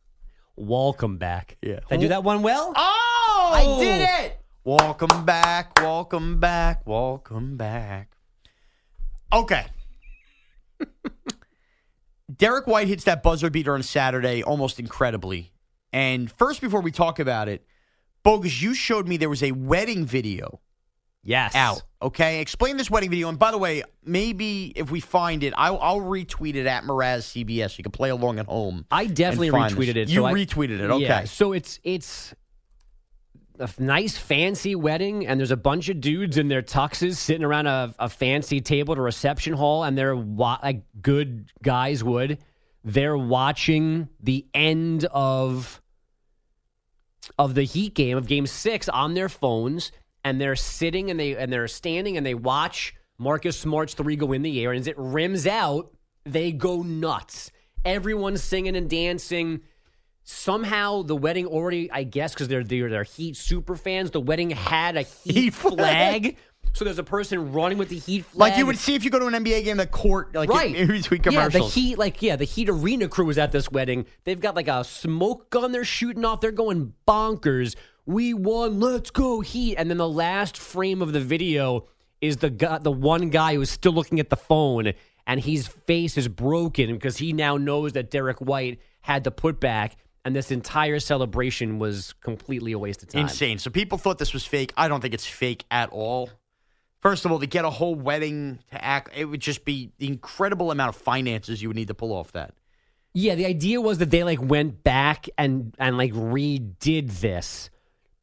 Welcome back. Yeah. Did I do that one well? Oh! I did it. Welcome back, welcome back, welcome back. Okay. Derrick White hits that buzzer beater on Saturday almost incredibly. And first, before we talk about it, Bogusch, you showed me there was a wedding video Yes. out. Okay, explain this wedding video. And by the way, maybe if we find it, I'll, I'll retweet it at Mraz CBS. You can play along at home. I definitely retweeted this. it. You so I- retweeted it. Okay. Yeah, so it's it's a nice fancy wedding, and there's a bunch of dudes in their tuxes sitting around a, a fancy table at a reception hall, and they're wa- like good guys would. They're watching the end of of the Heat game of Game Six on their phones, and they're sitting and they and they're standing and they watch Marcus Smart's three go in the air, and as it rims out, they go nuts. Everyone's singing and dancing. Somehow the wedding already, I guess, because they're, they're they're Heat super fans. The wedding had a Heat, Heat flag. So there's a person running with the Heat flag. Like you would see if you go to an NBA game, the court, like right. in between Yeah, the. Heat, like yeah, the Heat arena crew was at this wedding. They've got like a smoke gun they're shooting off. They're going bonkers. We won. Let's go Heat. And then the last frame of the video is the guy, the one guy who's still looking at the phone, and his face is broken because he now knows that Derrick White had the putback, and this entire celebration was completely a waste of time. Insane. So people thought this was fake. I don't think it's fake at all. First of all, to get a whole wedding to act, it would just be the incredible amount of finances you would need to pull off that. Yeah, the idea was that they like went back and and like redid this.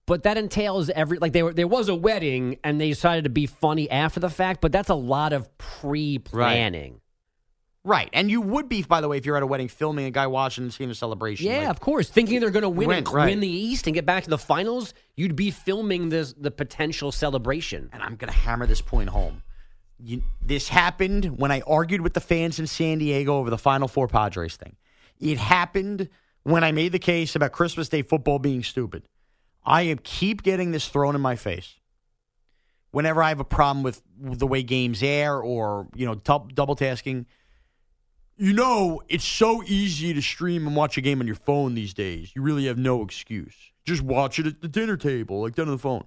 But that entails every like they were there was a wedding and they decided to be funny after the fact, but that's a lot of pre-planning. Right. And you would be, by the way, if you're at a wedding filming a guy watching and seeing a celebration. Yeah, Like, of course. Thinking they're going to win, Win, and right. win the East and get back to the finals, you'd be filming this the potential celebration. And I'm going to hammer this point home. You, this happened when I argued with the fans in San Diego over the Final Four Padres thing. It happened when I made the case about Christmas Day football being stupid. I am keep getting this thrown in my face. Whenever I have a problem with the way games air or you know dou- double tasking, you know it's so easy to stream and watch a game on your phone these days. You really have no excuse. Just watch it at the dinner table, like done on the phone.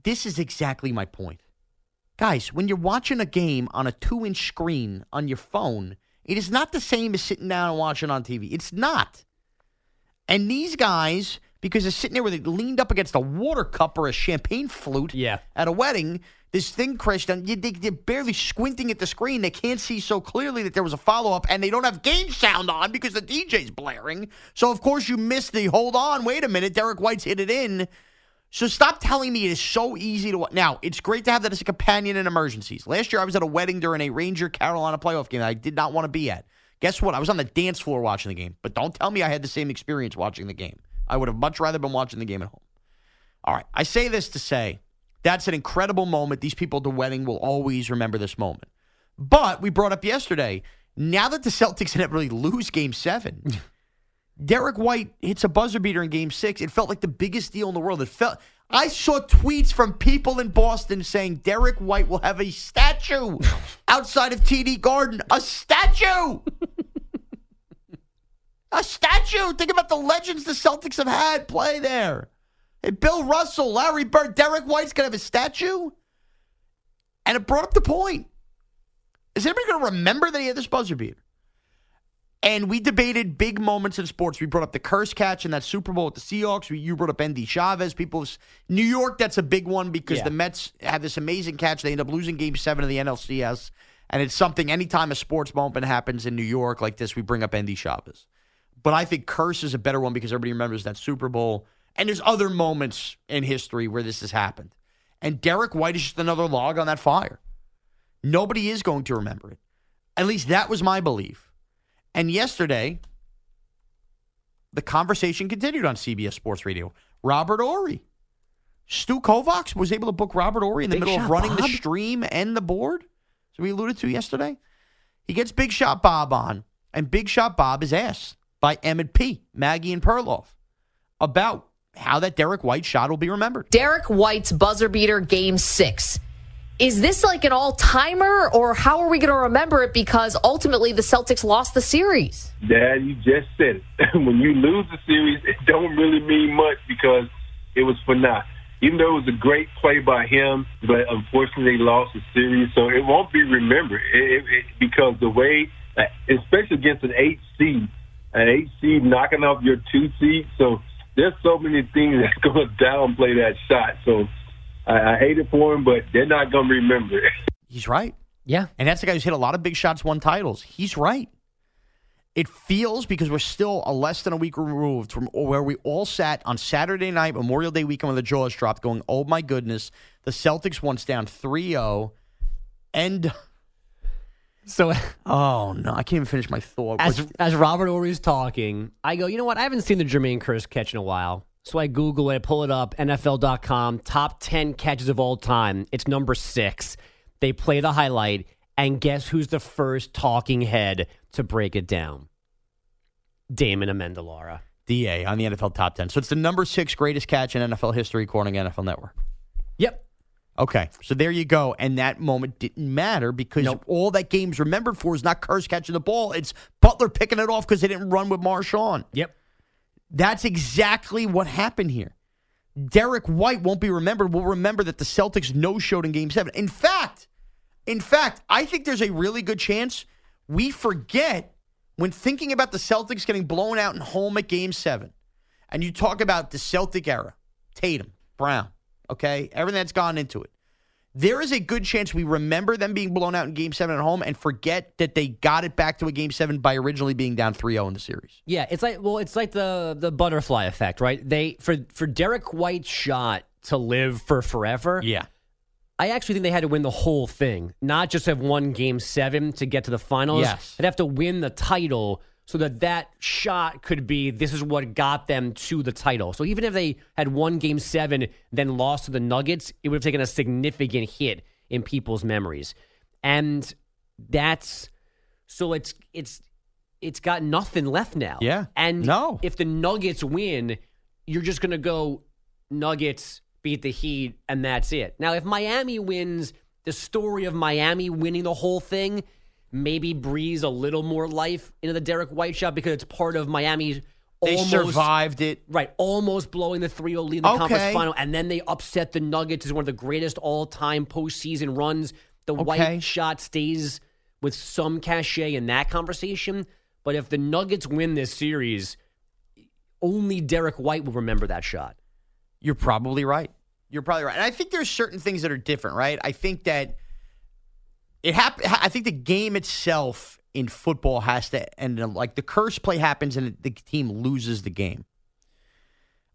This is exactly my point. Guys, when you're watching a game on a two inch screen on your phone, it is not the same as sitting down and watching on TV. It's not. And these guys, because they're sitting there with it leaned up against a water cup or a champagne flute yeah. at a wedding, this thing crashed down. They, they're barely squinting at the screen. They can't see so clearly that there was a follow up, and they don't have game sound on because the DJ's blaring. So, of course, you miss the hold on, wait a minute, Derrick White's hit it in. So stop telling me it is so easy to. Now it's great to have that as a companion in emergencies. Last year I was at a wedding during a Ranger Carolina playoff game that I did not want to be at. Guess what? I was on the dance floor watching the game. But don't tell me I had the same experience watching the game. I would have much rather been watching the game at home. All right, I say this to say that's an incredible moment. These people at the wedding will always remember this moment. But we brought up yesterday. Now that the Celtics inevitably lose Game Seven. Derrick White hits a buzzer beater in game six. It felt like the biggest deal in the world. It felt I saw tweets from people in Boston saying Derrick White will have a statue outside of TD Garden. A statue! A statue! Think about the legends the Celtics have had play there. Hey, Bill Russell, Larry Bird, Derrick White's gonna have a statue? And it brought up the point. Is anybody gonna remember that he had this buzzer beater? And we debated big moments in sports. We brought up the Kearse catch in that Super Bowl with the Seahawks. We, you brought up Endy Chavez. People, New York, that's a big one because Yeah. the Mets have this amazing catch. They end up losing Game Seven of the NLCS, and it's something. Anytime a sports moment happens in New York like this, we bring up Endy Chavez. But I think Kearse is a better one because everybody remembers that Super Bowl. And there's other moments in history where this has happened. And Derrick White is just another log on that fire. Nobody is going to remember it. At least that was my belief. And yesterday, the conversation continued on CBS Sports Radio. Robert Horry. Stu Kovacs was able to book Robert Horry in the Big middle of running the stream and the board. So we alluded to yesterday. He gets Big Shot Bob on, and Big Shot Bob is asked by Emmett P., Maggie, and Perloff about how that Derrick White shot will be remembered. Derrick White's buzzer beater game six. Is this like an all timer, or how are we going to remember it? Because ultimately the Celtics lost the series. Dad, you just said it. when you lose the series, it don't really mean much because it was for naught. Even though it was a great play by him, but unfortunately they lost the series, so it won't be remembered it, it, it, because the way, uh, especially against an eight seed, an eight seed knocking off your two seed. So there's so many things that's going to downplay that shot. So I, I hate it for him, but they're not going to remember it. He's right. Yeah. And that's the guy who's hit a lot of big shots, won titles. He's right. It feels because we're still a less than a week removed from where we all sat on Saturday night, Memorial Day weekend when the jaws dropped, going, oh my goodness, the Celtics once down 3 0. And. So. Oh, no. I can't even finish my thought. As, as Robert Horry's talking, I go, you know what? I haven't seen the Jermaine Kearse catch in a while. So I Google it, I pull it up, NFL.com, top 10 catches of all time. It's number six. They play the highlight, and guess who's the first talking head to break it down? Damon Amendolara. DA on the NFL top 10. So it's the number six greatest catch in NFL history, according to NFL Network. Yep. Okay, so there you go. And that moment didn't matter because all that game's remembered for is not Kearse catching the ball. It's Butler picking it off because they didn't run with Marshawn. Yep. That's exactly what happened here. Derrick White won't be remembered. We'll remember that the Celtics no showed in game seven. In fact, in fact, I think there's a really good chance we forget when thinking about the Celtics getting blown out in home at game seven. And you talk about the Celtic era, Tatum, Brown, okay, everything that's gone into it. There is a good chance we remember them being blown out in game seven at home and forget that they got it back to a game seven by originally being down 3 0 in the series. Yeah, it's like well, it's like the the butterfly effect, right? They for for Derrick White's shot to live for forever. Yeah. I actually think they had to win the whole thing, not just have won game 7 to get to the finals. Yes. They'd have to win the title so that that shot could be this is what got them to the title. So even if they had won game 7 then lost to the Nuggets, it would have taken a significant hit in people's memories. And that's so it's it's it's got nothing left now. Yeah. And No. if the Nuggets win, you're just going to go Nuggets beat the Heat and that's it. Now, if Miami wins, the story of Miami winning the whole thing maybe breathes a little more life into the Derrick White shot because it's part of Miami's They almost, survived it. Right, almost blowing the 3 0 lead in the Okay. conference final, and then they upset the Nuggets as one of the greatest all time postseason runs. The Okay. White shot stays with some cachet in that conversation. But if the Nuggets win this series, only Derrick White will remember that shot. You're probably right. You're probably right. And I think there's certain things that are different, right? I think that it hap- I think the game itself in football has to uh, like the Kearse play happens and the team loses the game.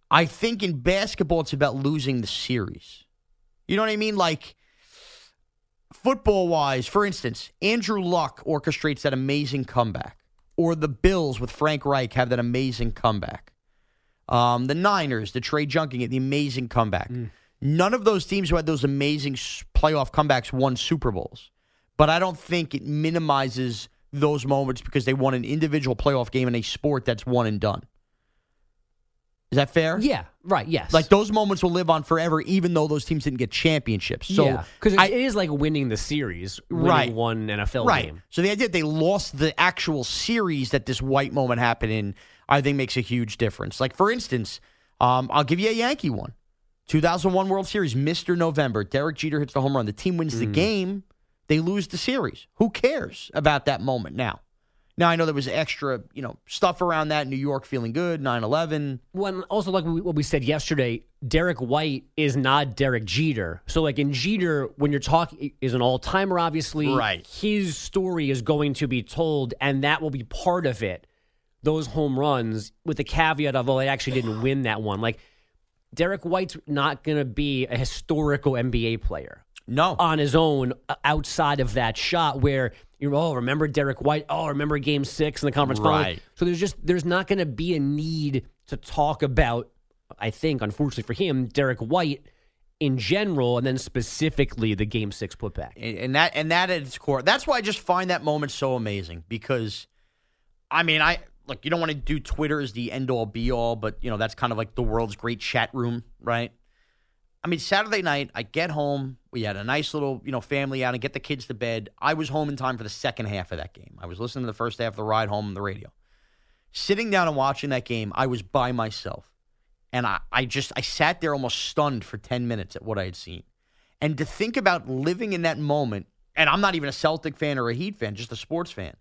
I think in basketball it's about losing the series. You know what I mean? Like football wise, for instance, Andrew Luck orchestrates that amazing comeback. Or the Bills with Frank Reich have that amazing comeback. Um, the Niners, the Trey Junkin, the amazing comeback. None of those teams who had those amazing playoff comebacks won Super Bowls. But I don't think it minimizes those moments because they won an individual playoff game in a sport that's one and done. Is that fair? Yeah, right, yes. Like those moments will live on forever, even though those teams didn't get championships. So yeah, because I- it is like winning the series, winning Right. one NFL right. game. So the idea that they lost the actual series that this white moment happened in, I think makes a huge difference. Like for instance, um, I'll give you a Yankee one. 2001 World Series, Mr. November. Derek Jeter hits the home run. The team wins the game. They lose the series. Who cares about that moment now? Now I know there was extra, you know, stuff around that. New York feeling good, 9/11. When also like we- what we said yesterday, Derrick White is not Derek Jeter. So like in Jeter, when you're talking, is an all timer. Obviously, Right. His story is going to be told, and that will be part of it. Those home runs, with the caveat of, oh, they actually didn't win that one. Like Derrick White's not going to be a historical NBA player. No. On his own, uh, outside of that shot where you're, oh, remember Derrick White? Oh, remember game six in the conference final? Right. So there's just, there's not going to be a need to talk about, I think, unfortunately for him, Derrick White in general, and then specifically the game six putback. and, and that and that at its core that's why i just find that moment so amazing because i mean i look you don't want to do twitter as the end all be all but you know that's kind of like the world's great chat room right i mean saturday night i get home. We had a nice little you know family out and get the kids to bed. I was home in time for the second half of that game. I was listening to the first half of the ride home on the radio. Sitting down and watching that game i was by myself. And I, I just i sat there almost stunned for 10 minutes at what i had seen. And to think about living in that moment, and I'm not even a Celtic fan or a Heat fan, just a sports fan.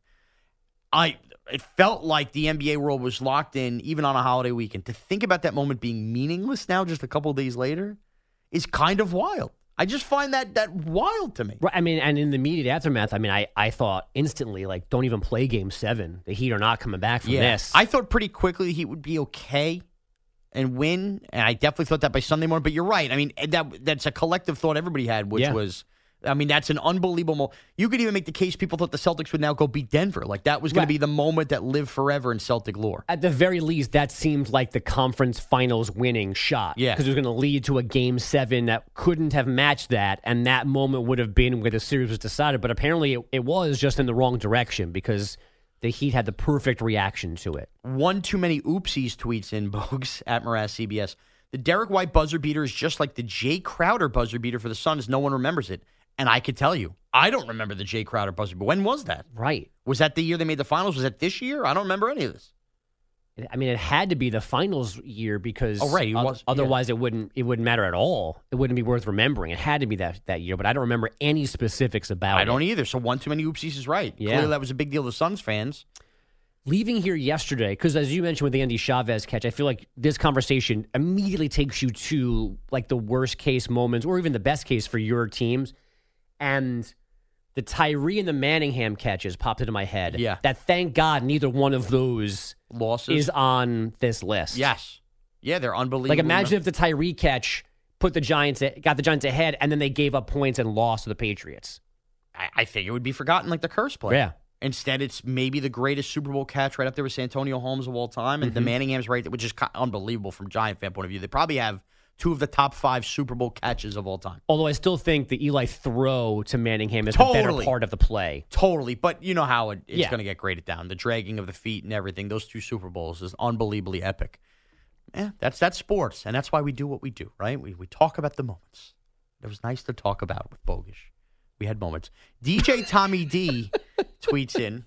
I it felt like the NBA world was locked in even on a holiday weekend. To think about that moment being meaningless now just a couple days later is kind of wild. I just find that that wild to me. Right. I mean, and in the immediate aftermath, I mean, I, I thought instantly, like, don't even play game seven. The Heat are not coming back from Yeah. this. I thought pretty quickly the Heat would be okay and win, and I definitely thought that by Sunday morning. But you're right. I mean, that that's a collective thought everybody had, which Yeah. was, I mean, that's an unbelievable. You could even make the case people thought the Celtics would now go beat Denver. Like that was going Right. to be the moment that lived forever in Celtic lore. At the very least, that seemed like the conference finals winning shot. Yeah. Because it was going to lead to a game seven that couldn't have matched that. And that moment would have been where the series was decided. But apparently, it, it was just in the wrong direction because the Heat had the perfect reaction to it. One too many oopsies tweets in Bogues at Mraz CBS. The Derrick White buzzer beater is just like the Jay Crowder buzzer beater for the Suns. No one remembers it. And I could tell you, I don't remember the Jay Crowder buzzer. But when was that? Right. Was that the year they made the finals? Was that this year? I don't remember any of this. I mean, it had to be the finals year because Oh, right, oth- was- yeah. otherwise it wouldn't it wouldn't matter at all. It wouldn't be worth remembering. It had to be that that year, but I don't remember any specifics about I it. I don't either. So one too many oopsies is right. Yeah. Clearly that was a big deal to Suns fans. leaving here yesterday, because as you mentioned with the Endy Chavez catch, I feel like this conversation immediately takes you to like the worst case moments or even the best case for your teams. And the Tyree and the Manningham catches popped into my head. Yeah. That thank God neither one of those Losses is on this list. Yes. Yeah, they're unbelievable. Like imagine if the Tyree catch put the Giants got the Giants ahead and then they gave up points and lost to the Patriots. I, I think it would be forgotten like the Kearse play. Yeah. Instead, it's maybe the greatest Super Bowl catch right up there with Santonio Holmes of all time, and the Mhm. Manningham's right, which is unbelievable from Giant fan point of view. They probably have two of the top five Super Bowl catches of all time. Although I still think the Eli throw to Manningham is the better part of the play. Totally, but you know how it, it's Yeah. going to get graded down. The dragging of the feet and everything. Those two Super Bowls is unbelievably epic. Yeah, that's that's sports, and that's why we do what we do, right? We we talk about the moments. It was nice to talk about with Bogusch. We had moments. DJ Tommy D tweets in.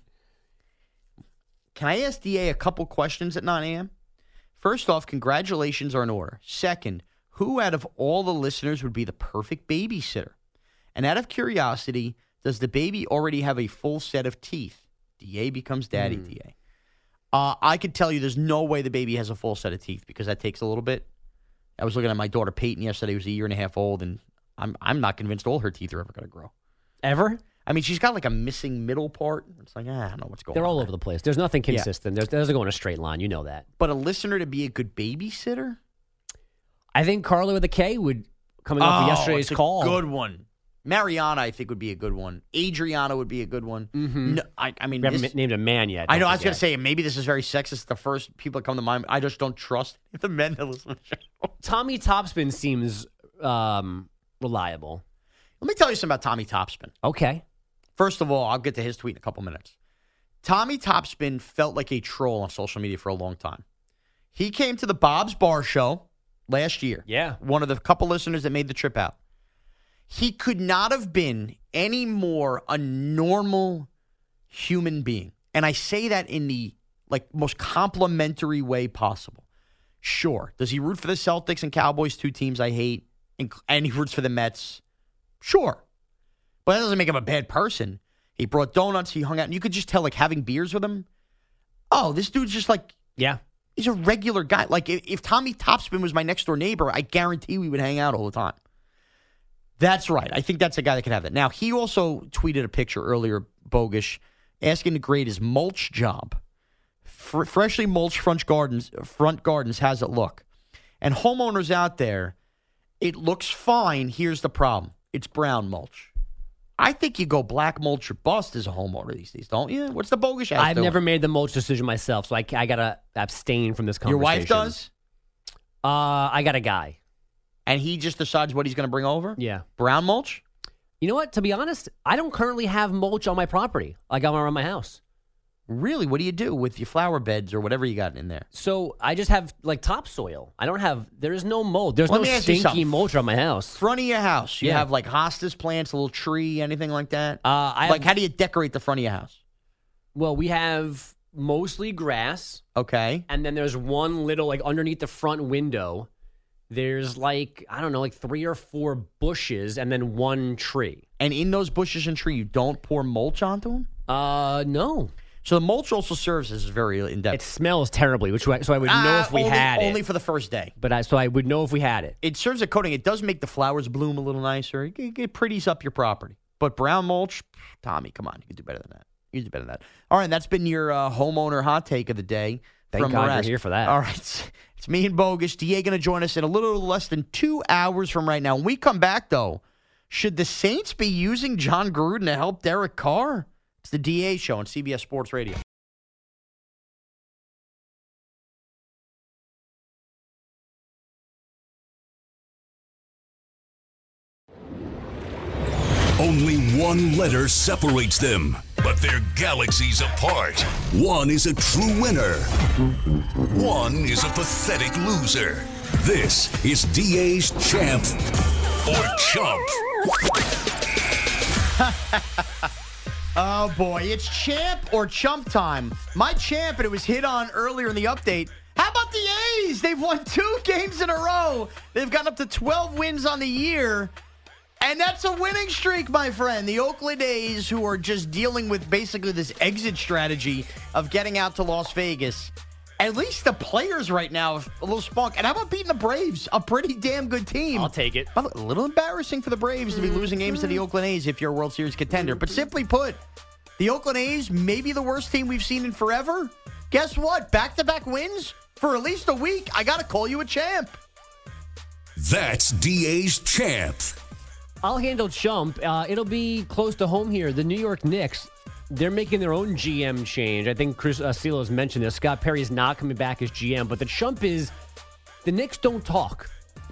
Can I ask DA a couple questions at 9 a.m.? First off, congratulations are in order. Second, who out of all the listeners would be the perfect babysitter? And out of curiosity, does the baby already have a full set of teeth? DA becomes daddy, DA. Uh, I could tell you there's no way the baby has a full set of teeth because that takes a little bit. I was looking at my daughter Peyton yesterday, who's a year and a half old, and I'm I'm not convinced all her teeth are ever going to grow. Ever? I mean, she's got like a missing middle part. It's like, ah, I don't know what's going on. They're on. all there. over the place. There's nothing Yeah. consistent. There's, there's go in a straight line. You know that. But a listener to be a good babysitter? I think Carlo with a K would coming off of Oh, yesterday's call. Good one. Mariana, I think, would be a good one. Adriana would be a good one. No, I, I mean, We haven't this- named a man yet. I know. I was going to say maybe this is very sexist. The first people that come to mind, I just don't trust the men that listen to the show. Tommy Topspin seems um, reliable. Let me tell you something about Tommy Topspin. Okay. First of all, I'll get to his tweet in a couple minutes. Tommy Topspin felt like a troll on social media for a long time. He came to the Bob's Bar Show last year. Yeah. One of the couple listeners that made the trip out. He could not have been any more a normal human being. And I say that in the like most complimentary way possible. Sure. Does he root for the Celtics and Cowboys, two teams I hate, and, and he roots for the Mets? Sure. But that doesn't make him a bad person. He brought donuts, he hung out, and you could just tell, like, having beers with him, oh, this dude's just like, yeah, he's a regular guy. Like, if, if Tommy Topspin was my next door neighbor, I guarantee we would hang out all the time. That's right. I think that's a guy that could have that. Now, he also tweeted a picture earlier, Bogusch, asking to grade his mulch job. Fr- freshly mulched front gardens, front gardens has it look. And homeowners out there, it looks fine. Here's the problem: it's brown mulch. I think you go black mulch or bust as a homeowner these days, don't you? What's the Bogusch? I've doing? never made the mulch decision myself, so I, I gotta abstain from this conversation. Your wife does, Uh, I got a guy. and he just decides what he's going to bring over. Yeah. Brown mulch. You know what? To be honest, I don't currently have mulch on my property. I got one around my house. Really? What do you do with your flower beds or whatever you got in there? So I just have like topsoil. I don't have. There is no mold. There's Let no me ask you stinky something. mulch on my house. Front of your house, you Yeah. have like hostas plants, a little tree, anything like that. Uh, I like, have- how do you decorate the front of your house? Well, we have mostly grass, Okay. and then there's one little like underneath the front window. There's like I don't know, like three or four bushes, and then one tree. And in those bushes and tree, you don't pour mulch onto them. Uh, no. So the mulch also serves as very in depth. It smells terribly, which I- so I would know if we only, had it. only for the first day. But I so I would know if we had it. It serves a coating. It does make the flowers bloom a little nicer. It, it pretties up your property. But brown mulch, Tommy, come on, you can do better than that. You can do better than that. All right, that's been your uh, homeowner hot take of the day. Thank from God you're Mraz. here for that. All right, it's me and Bogusch. Da going to join us in a little less than two hours from right now. When we come back, though, should the Saints be using Jon Gruden to help Derek Carr? It's the DA show on CBS Sports Radio. Only one letter separates them, but they're galaxies apart. One is a true winner, one is a pathetic loser. This is DA's Champ or Chump. Oh boy, it's champ or chump time. My champ, and it was hit on earlier in the update. How about the A's? They've won two games in a row. They've gotten up to 12 wins on the year. And that's a winning streak, my friend. The Oakland A's, who are just dealing with basically this exit strategy of getting out to Las Vegas. At least the players right now have a little spunk. And how about beating the Braves? A pretty damn good team. I'll take it. By the way, a little embarrassing for the Braves to be losing games to the Oakland A's if you're a World Series contender. But simply put, the Oakland A's may be the worst team we've seen in forever. Guess what? Back to back wins for at least a week. I got to call you a champ. That's DA's Champ. I'll handle Chump. Uh, it'll be close to home here. The New York Knicks, they're making their own GM change. I think Chris uh, Silos mentioned this. Scott Perry is not coming back as GM, but the Chump is the Knicks don't talk.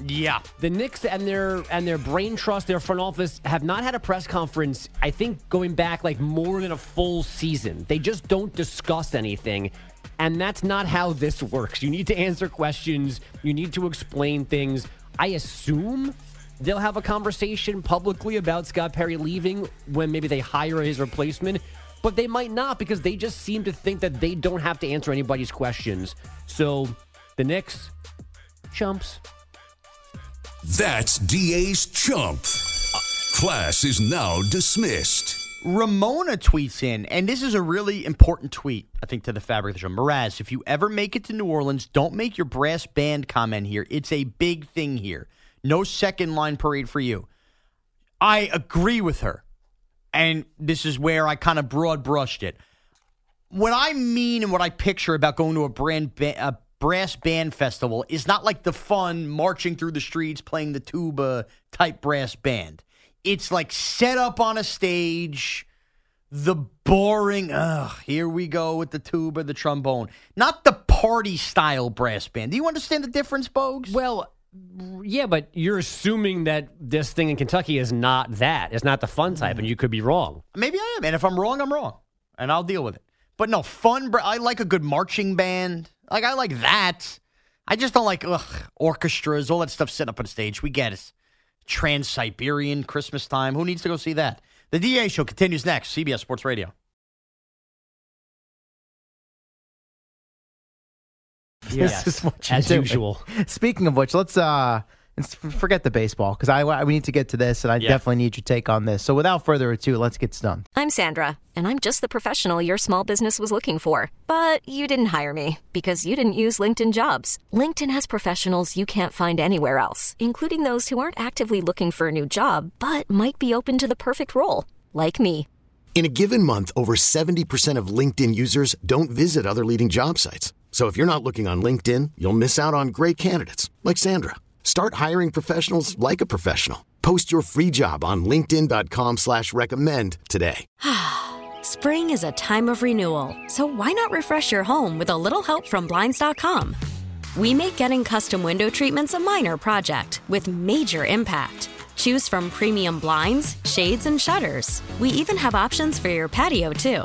Yeah. The Knicks and their and their brain trust, their front office have not had a press conference, I think going back like more than a full season. They just don't discuss anything. And that's not how this works. You need to answer questions, you need to explain things. I assume they'll have a conversation publicly about Scott Perry leaving when maybe they hire his replacement, but they might not because they just seem to think that they don't have to answer anybody's questions. So the Knicks, chumps. That's DA's Chump. Class is now dismissed. Ramona tweets in, and this is a really important tweet, I think, to the fabric of the show. Mraz, if you ever make it to New Orleans, don't make your brass band comment here. It's a big thing here. No second line parade for you. I agree with her. And this is where I kind of broad brushed it. What I mean and what I picture about going to a brand ba- a brass band festival is not like the fun marching through the streets playing the tuba type brass band. It's like set up on a stage, the boring, ugh, here we go with the tuba, the trombone. Not the party style brass band. Do you understand the difference, Bogues? Well, yeah, but you're assuming that this thing in Kentucky is not that. It's not the fun type, and mm. you could be wrong. Maybe I am. And if I'm wrong, I'm wrong. And I'll deal with it. But no, fun. br- I like a good marching band. Like, I like that. I just don't like ugh, orchestras, all that stuff set up on stage. We get it. Trans Siberian Christmas time. Who needs to go see that? The DA show continues next. CBS Sports Radio. Yes, this is what you as do. usual. Speaking of which, let's uh let's forget the baseball because I, I we need to get to this and I Yeah. definitely need your take on this. So without further ado, let's get done. I'm Sandra, and I'm just the professional your small business was looking for. But you didn't hire me because you didn't use LinkedIn jobs. LinkedIn has professionals you can't find anywhere else, including those who aren't actively looking for a new job but might be open to the perfect role, like me. In a given month, over 70% of LinkedIn users don't visit other leading job sites. So if you're not looking on LinkedIn, you'll miss out on great candidates like Sandra. Start hiring professionals like a professional. Post your free job on linkedin.com slash recommend today. Spring is a time of renewal, so why not refresh your home with a little help from Blinds.com? We make getting custom window treatments a minor project with major impact. Choose from premium blinds, shades, and shutters. We even have options for your patio, too.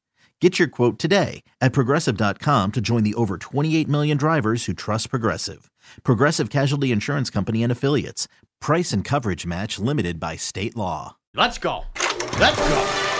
Get your quote today at progressive.com to join the over 28 million drivers who trust Progressive. Progressive Casualty Insurance Company and Affiliates. Price and coverage match limited by state law. Let's go. Let's go.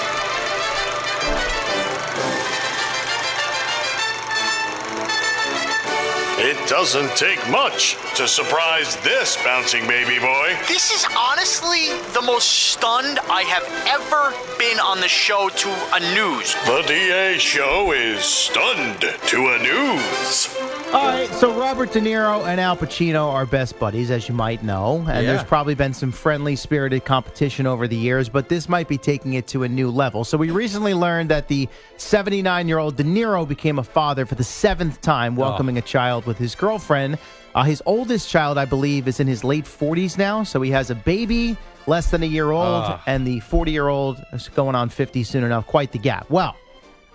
Doesn't take much to surprise this bouncing baby boy. This is honestly the most stunned I have ever been on the show to a news. The DA show is stunned to a news. All right, so Robert De Niro and Al Pacino are best buddies, as you might know, and Yeah. there's probably been some friendly spirited competition over the years, but this might be taking it to a new level. So we recently learned that the 79 year old De Niro became a father for the seventh time, oh. welcoming a child with his girlfriend. Uh, his oldest child, I believe, is in his late 40s now, so he has a baby less than a year old, Ugh. and the 40 year old is going on 50 soon enough. Quite the gap. Well,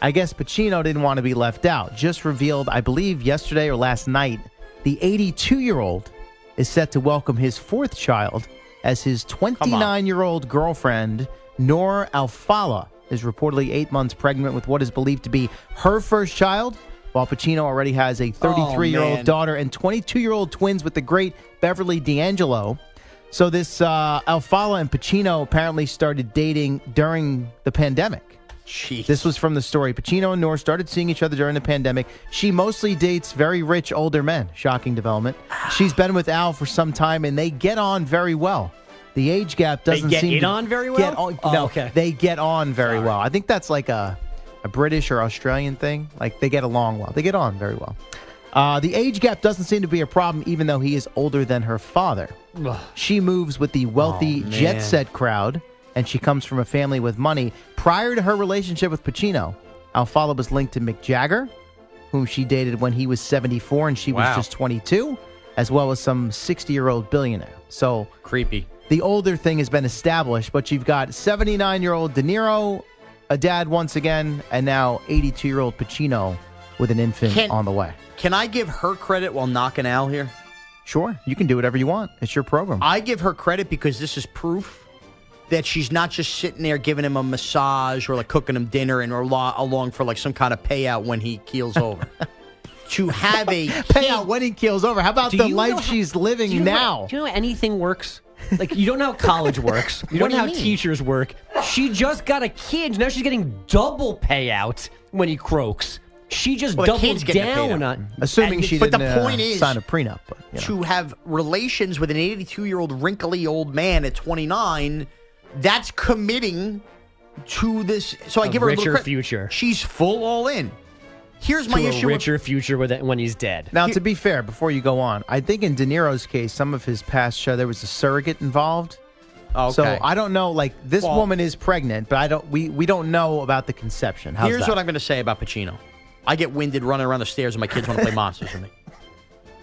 I guess Pacino didn't want to be left out. Just revealed, I believe, yesterday or last night, the 82 year old is set to welcome his fourth child as his 29 year old girlfriend, Noor Alfallah, is reportedly eight months pregnant with what is believed to be her first child. While Pacino already has a 33 year old daughter and 22 year old twins with the great Beverly D'Angelo. So, this uh, Alfallah and Pacino apparently started dating during the pandemic. This was from the story. Pacino and Noor started seeing each other during the pandemic. She mostly dates very rich older men. Shocking development. She's been with Al for some time, and they get on very well. The age gap doesn't get seem it to on very get well? on- Oh, no, okay. they get on very well. I think that's like a a British or Australian thing. Like they get along well. They get on very well. Uh, the age gap doesn't seem to be a problem, even though he is older than her father. She moves with the wealthy Oh, jet set crowd, and she comes from a family with money. Prior to her relationship with Pacino, Alfallah was linked to Mick Jagger, whom she dated when he was 74 and she was just 22, as well as some 60 year old billionaire. So creepy. The older thing has been established, but you've got 79 year old De Niro, a dad once again, and now 82 year old Pacino with an infant Can- on the way. Can I give her credit while knocking Al here? Sure, you can do whatever you want. It's your program. I give her credit because this is proof that she's not just sitting there giving him a massage or like cooking him dinner and or lo- along for like some kind of payout when he keels over. to have a payout when he keels over. How about Do the life how- she's living do you know now? do you know anything works? Like you don't know how college works. You don't know do how mean? teachers work. She just got a kid. Now she's getting double payout when he croaks. She just Well, the doubled kid's getting a down payout. on. Assuming and- she but the didn't uh, point is- sign a prenup. But, you know. to have relations with an 82 year old wrinkly old man at 29, that's committing to this. So I A give her a richer little credit. future. She's full all in. Here's my to issue. a with- richer future with it when he's dead. Now, to be fair, before you go on, I think in De Niro's case, some of his past show there was a surrogate involved. Oh, okay. So I don't know. Like this Well- woman is pregnant, but I don't. We we don't know about the conception. How's Here's that? what I'm going to say about Pacino. I get winded running around the stairs and my kids want to play monsters with me.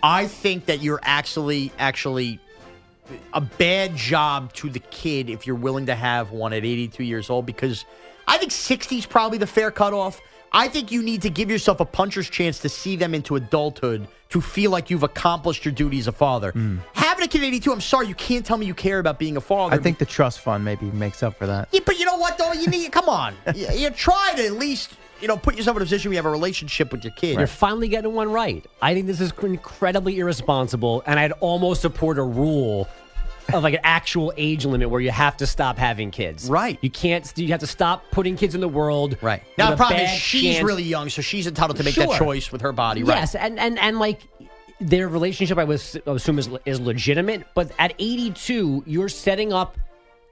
I think that you're actually actually a bad job to the kid if you're willing to have one at 82 years old because I think 60 is probably the fair cutoff. I think you need to give yourself a puncher's chance to see them into adulthood to feel like you've accomplished your duty as a father. Hmm. Having a kid at 82, I'm sorry, you can't tell me you care about being a father. I think the trust fund maybe makes up for that. Yeah, but you know what though? You need come on. you, you try to at least you know put yourself in a position where you have a relationship with your kid. You're finally getting one right. I think this is incredibly irresponsible, and I'd almost support a rule of like an actual age limit where you have to stop having kids. Right. You can't. You have to stop putting kids in the world. Right. Now the problem is she's chance- really young, so she's entitled to make that choice with her body. Yes, Right. and and and like their relationship, I was I assume is is legitimate. But at 82, you're setting up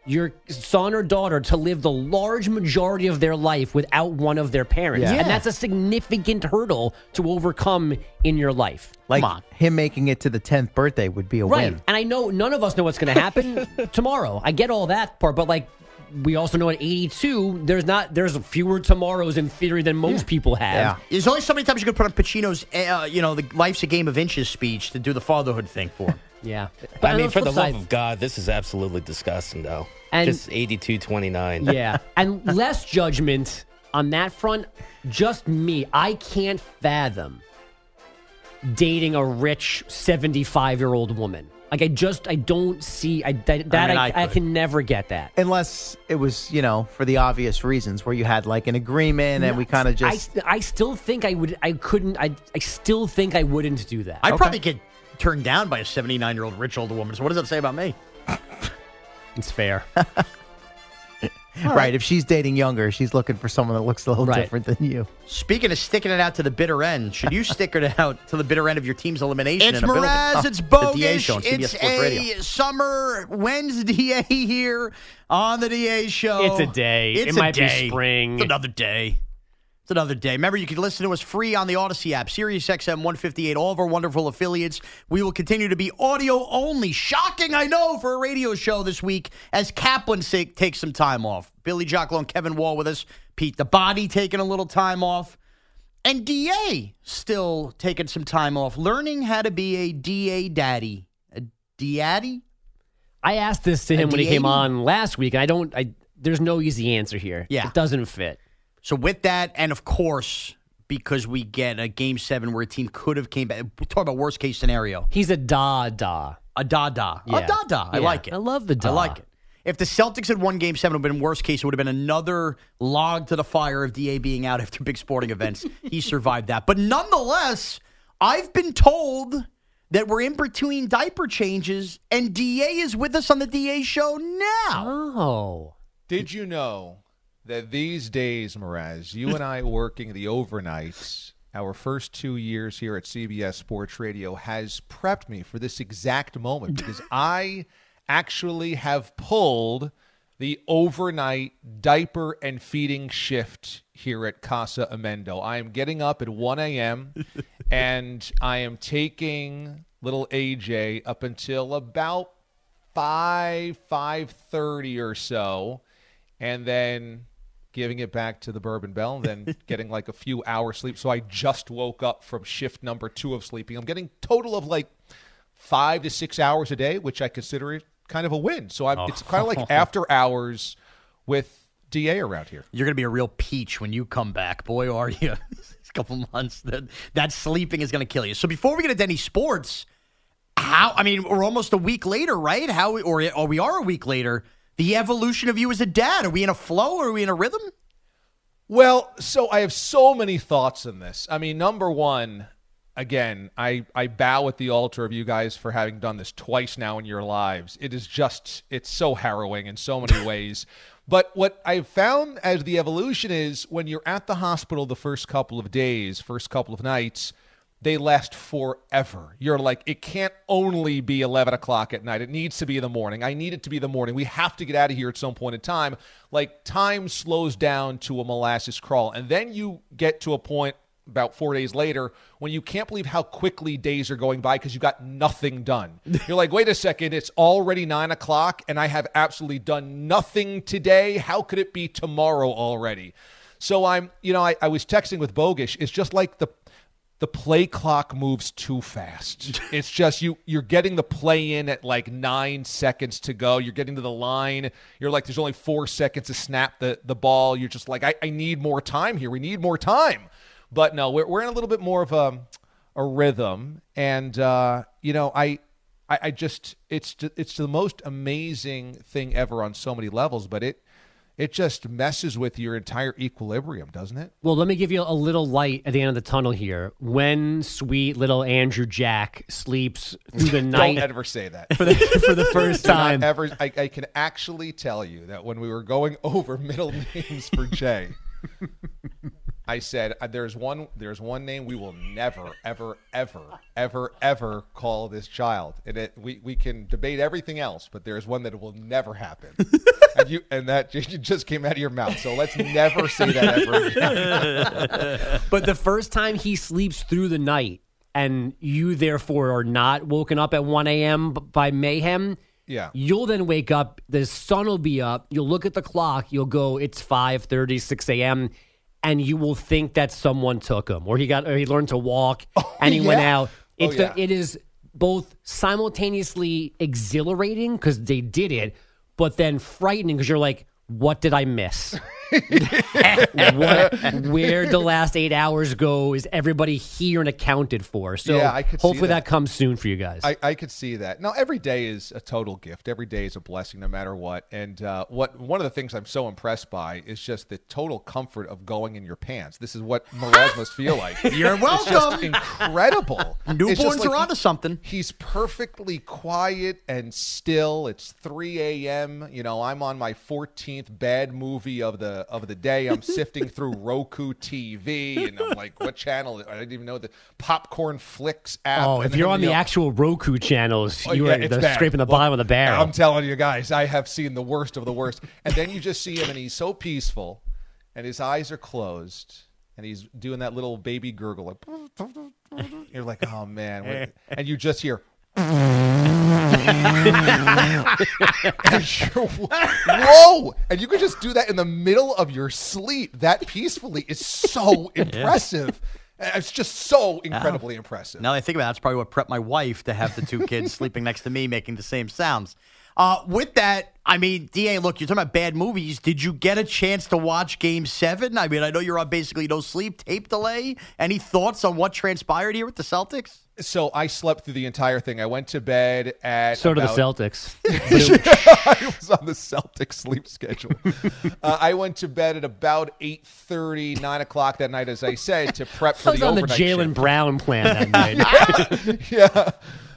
your son or daughter to live the large majority of their life without one of their parents, Yeah. and that's a significant hurdle to overcome in your life. Like him making it to the tenth birthday would be a Right. win. And I know none of us know what's going to happen tomorrow. I get all that part, but like we also know at 82, there's not there's fewer tomorrows in theory than most people have. There's only so many times you could put on Pacino's, uh, you know, the "Life's a Game of Inches" speech to do the fatherhood thing for him. Yeah. But I mean, for the love of God, this is absolutely disgusting, though. And- Just 82 29. yeah. And less judgment on that front. Just me. I can't fathom dating a rich 75 year old woman. Like, I just, I don't see, I, that, that mean, I, I I, can never get that. Unless it was, you know, for the obvious reasons where you had like an agreement and we kind of just. I, I still think I would, I couldn't, I, I still think I wouldn't do that. I'd probably get turned down by a 79 year old rich old woman. So what does that say about me? It's fair. right. If she's dating younger, she's looking for someone that looks a little Right. different than you. Speaking of sticking it out to the bitter end, should you stick it out to the bitter end of your team's elimination? It's a? Mraz, it's it's The DA bogus, show on it's a Radio. Summer Wednesday here on the DA show. It's a day. It's It a might be spring. It's another day. Another day. Remember, you can listen to us free on the Audacy app, Sirius XM 158, all of our wonderful affiliates. We will continue to be audio only. Shocking, I know, for a radio show this week as Kaplan takes some time off. Billy Jocklo and Kevin Wall with us. Pete the Body taking a little time off. And DA still taking some time off, learning how to be a DA daddy. A daddy? I asked this to him A when he came on last week, and I don't. I there's no easy answer here. Yeah. it doesn't fit. So with that, and of course, because we get a game seven where a team could have came back. We're talking about worst case scenario. He's a da da. A da da. Yeah. A da da. I Yeah. like it. I love the da. I like it. If the Celtics had won game seven, it would have been worst case. It would have been another log to the fire of DA being out after big sporting events. he survived that. But nonetheless, I've been told that we're in between diaper changes and DA is with us on the DA show now. Oh. Did you know that these days, Mraz, you and I working the overnights, our first two years here at CBS Sports Radio has prepped me for this exact moment because I actually have pulled the overnight diaper and feeding shift here at Casa Amendo. I am getting up at 1 a.m. and I am taking little AJ up until about 5 5:30 or so and then giving it back to the Bourbon Bell and then getting like a few hours sleep. So I just woke up from shift number 2 of sleeping. I'm getting total of like 5 to 6 hours a day, which I consider it kind of a win. So I'm, it's kind of like oh. after hours with DA around here. You're going to be a real peach when you come back. Boy, are you. These couple months, that, that sleeping is going to kill you. So before we get into any sports, how, I mean, we're almost a week later, right? How, or, or we are a week later. The evolution of you as a dad. Are we in a flow? Are we in a rhythm? Well, so I have so many thoughts in this. I mean, number one, again, I, I bow at the altar of you guys for having done this twice now in your lives. It is just, it's so harrowing in so many ways. But what I've found as the evolution is when you're at the hospital the first couple of days, first couple of nights, they last forever. You're like, it can't only be 11 o'clock at night. It needs to be in the morning. I need it to be the morning. We have to get out of here at some point in time. Like, time slows down to a molasses crawl. And then you get to a point about four days later when you can't believe how quickly days are going by because you got nothing done. You're like, wait a second, it's already nine o'clock and I have absolutely done nothing today. How could it be tomorrow already? So I'm, you know, I, I was texting with Bogusch. It's just like the the play clock moves too fast. It's just you you're getting the play in at like nine seconds to go. You're getting to the line. You're like, there's only four seconds to snap the, the ball. You're just like, I, I need more time here. We need more time. But no, we're we're in a little bit more of a a rhythm. And uh, you know, I I, I just it's it's the most amazing thing ever on so many levels, but it it just messes with your entire equilibrium, doesn't it? Well, let me give you a little light at the end of the tunnel here. When sweet little Andrew Jack sleeps through the night, Don't ever say that for the for the first time. Ever, I, I can actually tell you that when we were going over middle names for Jay, I said uh, there's one there's one name we will never ever ever ever ever call this child, and it, we we can debate everything else, but there's one that will never happen, and you and that j- just came out of your mouth. So let's never say that ever again. but the first time he sleeps through the night, and you therefore are not woken up at 1 a.m. by mayhem. Yeah. You'll then wake up, the sun will be up, you'll look at the clock, you'll go, it's 5 6 a.m., and you will think that someone took him, or he got or he learned to walk oh, and he went yeah? out. Oh, yeah. the, it is both simultaneously exhilarating because they did it, but then frightening because you're like, what did I miss? what, where the last eight hours go is everybody here and accounted for. So Yeah, I could hopefully that. that. comes soon for you guys. I, I could see that. Now, every day is a total gift. Every day is a blessing, no matter what. And uh, what one of the things I'm so impressed by is just the total comfort of going in your pants. This is what Mraz must feel like. You're It's just welcome. incredible. Newborns just like are onto something. He's perfectly quiet and still. It's 3 a.m. You know, I'm on my 14th bad movie of the of the day. I'm sifting through Roku TV, and I'm like, what channel? I didn't even know the Popcornflix app. oh, if you're on the know, actual Roku channels, Oh, you yeah, are the, scraping the Well, bottom of the barrel. I'm telling you guys, I have seen the worst of the worst. And then you just see him, and he's so peaceful, and his eyes are closed, and he's doing that little baby gurgle. Like, you're like, oh man, and you just hear. Whoa! And you could just do that in the middle of your sleep that peacefully is so impressive. It's just so incredibly impressive. Now that I think about it, that's probably what prepped my wife to have the two kids sleeping next to me making the same sounds. Uh, with that, I mean, DA, look, you're talking about bad movies. Did you get a chance to watch Game 7? I mean, I know you're on basically no sleep, tape delay. Any thoughts on what transpired here with the Celtics? So I slept through the entire thing. I went to bed at so do the about- Celtics. I was on the Celtics sleep schedule. uh, I went to bed at about 8.30, 9 o'clock that night, as I said, to prep for I was the on the Jaylen. Brown plan that night. yeah.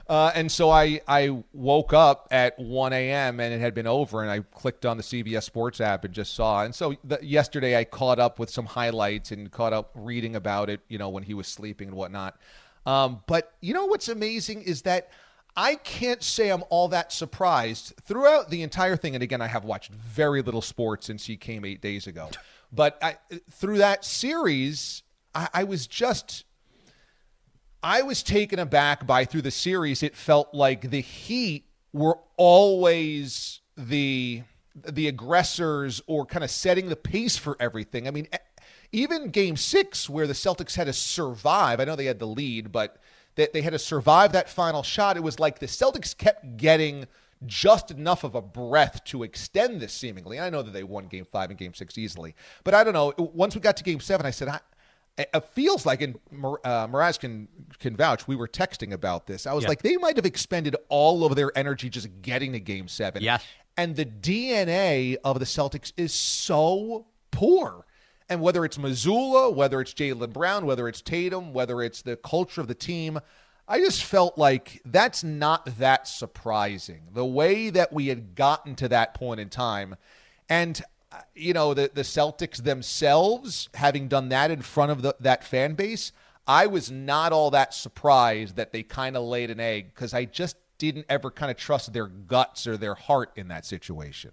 Uh, and so I, I woke up at 1 a.m. and it had been over, and I clicked on the CBS Sports app and just saw. And so the, yesterday I caught up with some highlights and caught up reading about it, you know, when he was sleeping and whatnot. Um, but you know what's amazing is that I can't say I'm all that surprised throughout the entire thing. And again, I have watched very little sports since he came eight days ago. But I, through that series, I, I was just I was taken aback by through the series. It felt like the Heat were always the the aggressors or kind of setting the pace for everything. I mean, even Game Six, where the Celtics had to survive. I know they had the lead, but that they had to survive that final shot. It was like the Celtics kept getting just enough of a breath to extend this seemingly. I know that they won game five and game six easily, but I don't know. Once we got to game seven, I said, I, it feels like, and uh, Mraz can, can vouch, we were texting about this. I was Yeah. like, they might have expended all of their energy just getting to game seven. Yes. And the DNA of the Celtics is so poor. And whether it's Mazzulla, whether it's Jaylen Brown, whether it's Tatum, whether it's the culture of the team, I just felt like that's not that surprising. The way that we had gotten to that point in time. And, uh, you know, the, the Celtics themselves, having done that in front of the, that fan base, I was not all that surprised that they kind of laid an egg because I just didn't ever kind of trust their guts or their heart in that situation.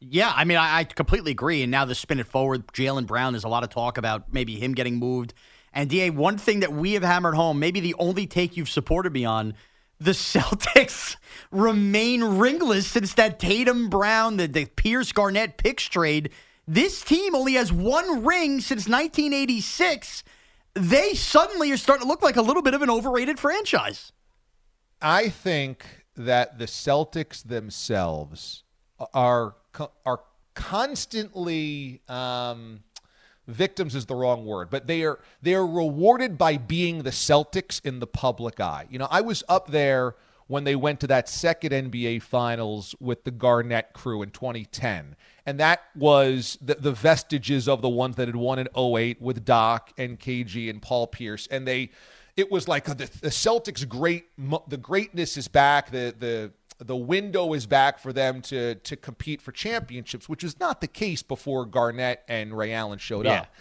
Yeah, I mean, I, I completely agree. And now to spin it forward, Jaylen Brown, there's a lot of talk about maybe him getting moved. And DA, one thing that we have hammered home, maybe the only take you've supported me on, the Celtics remain ringless since that Tatum Brown, the, the Pierce Garnett picks trade. This team only has one ring since 1986. They suddenly are starting to look like a little bit of an overrated franchise. I think that the Celtics themselves are are constantly um, victims is the wrong word, but they are they are rewarded by being the Celtics in the public eye. You know, I was up there when they went to that second NBA Finals with the Garnett crew in 2010. And that was the, the vestiges of the ones that had won in 08 with Doc and KG and Paul Pierce. And they, it was like the, the Celtics great, the greatness is back. The, the, the window is back for them to, to compete for championships, which was not the case before Garnett and Ray Allen showed Yeah. up.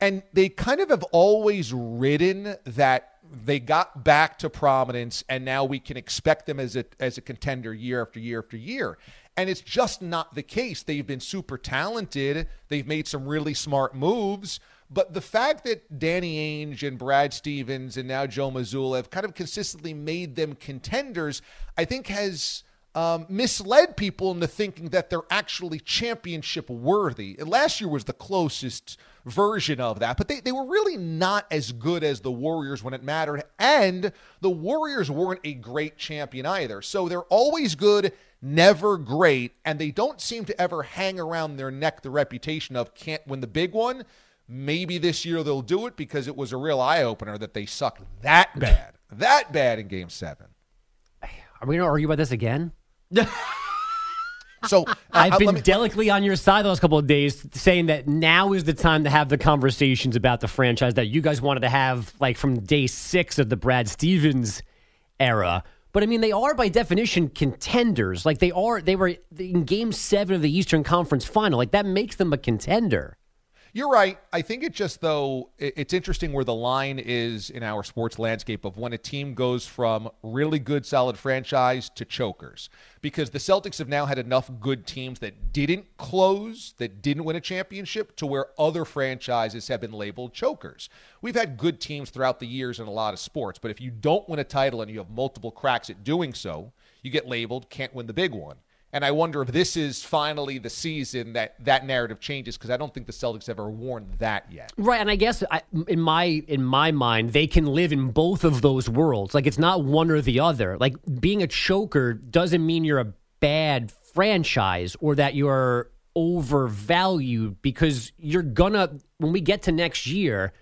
And they kind of have always ridden that they got back to prominence and now we can expect them as a as a contender year after year after year. And it's just not the case. They've been super talented. They've made some really smart moves. But the fact that Danny Ainge and Brad Stevens and now Joe Mazzulla have kind of consistently made them contenders, I think has um, misled people into thinking that they're actually championship worthy. And last year was the closest version of that, but they, they were really not as good as the Warriors when it mattered. And the Warriors weren't a great champion either. So they're always good, never great, and they don't seem to ever hang around their neck the reputation of can't win the big one. Maybe this year they'll do it because it was a real eye opener that they sucked that bad, that bad in game seven. Are we going to argue about this again? So I've uh, been me- delicately on your side the last couple of days, saying that now is the time to have the conversations about the franchise that you guys wanted to have, like from day six of the Brad Stevens era. But I mean, they are by definition contenders. Like they are, they were in Game Seven of the Eastern Conference Final. Like that makes them a contender. You're right. I think it just though it's interesting where the line is in our sports landscape of when a team goes from really good solid franchise to chokers. Because the Celtics have now had enough good teams that didn't close, that didn't win a championship to where other franchises have been labeled chokers. We've had good teams throughout the years in a lot of sports, but if you don't win a title and you have multiple cracks at doing so, you get labeled can't win the big one. And I wonder if this is finally the season that that narrative changes because I don't think the Celtics ever worn that yet. Right, and I guess I, in my in my mind, they can live in both of those worlds. Like it's not one or the other. Like being a choker doesn't mean you're a bad franchise or that you're overvalued because you're gonna when we get to next year,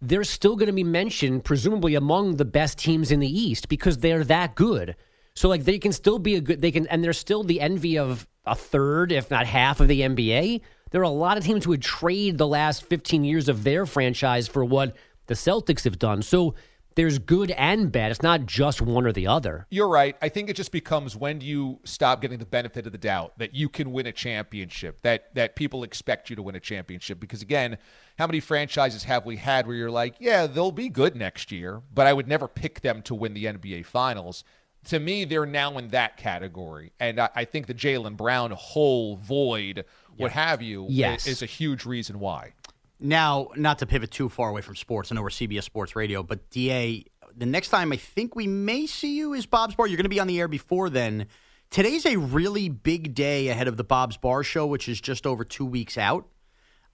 they're still going to be mentioned presumably among the best teams in the East because they're that good. So like they can still be a good they can and they're still the envy of a third if not half of the NBA. There are a lot of teams who would trade the last 15 years of their franchise for what the Celtics have done. So there's good and bad. It's not just one or the other. You're right. I think it just becomes when do you stop getting the benefit of the doubt that you can win a championship, that that people expect you to win a championship. Because again, how many franchises have we had where you're like, yeah, they'll be good next year, but I would never pick them to win the NBA Finals. To me, they're now in that category, and I, I think the Jaylen Brown hole, void, what have you, Yes. is a huge reason why. Now, not to pivot too far away from sports, I know we're CBS Sports Radio, but DA, the next time I think we may see you is Bob's Bar. You're going to be on the air before then. Today's a really big day ahead of the Bob's Bar show, which is just over two weeks out.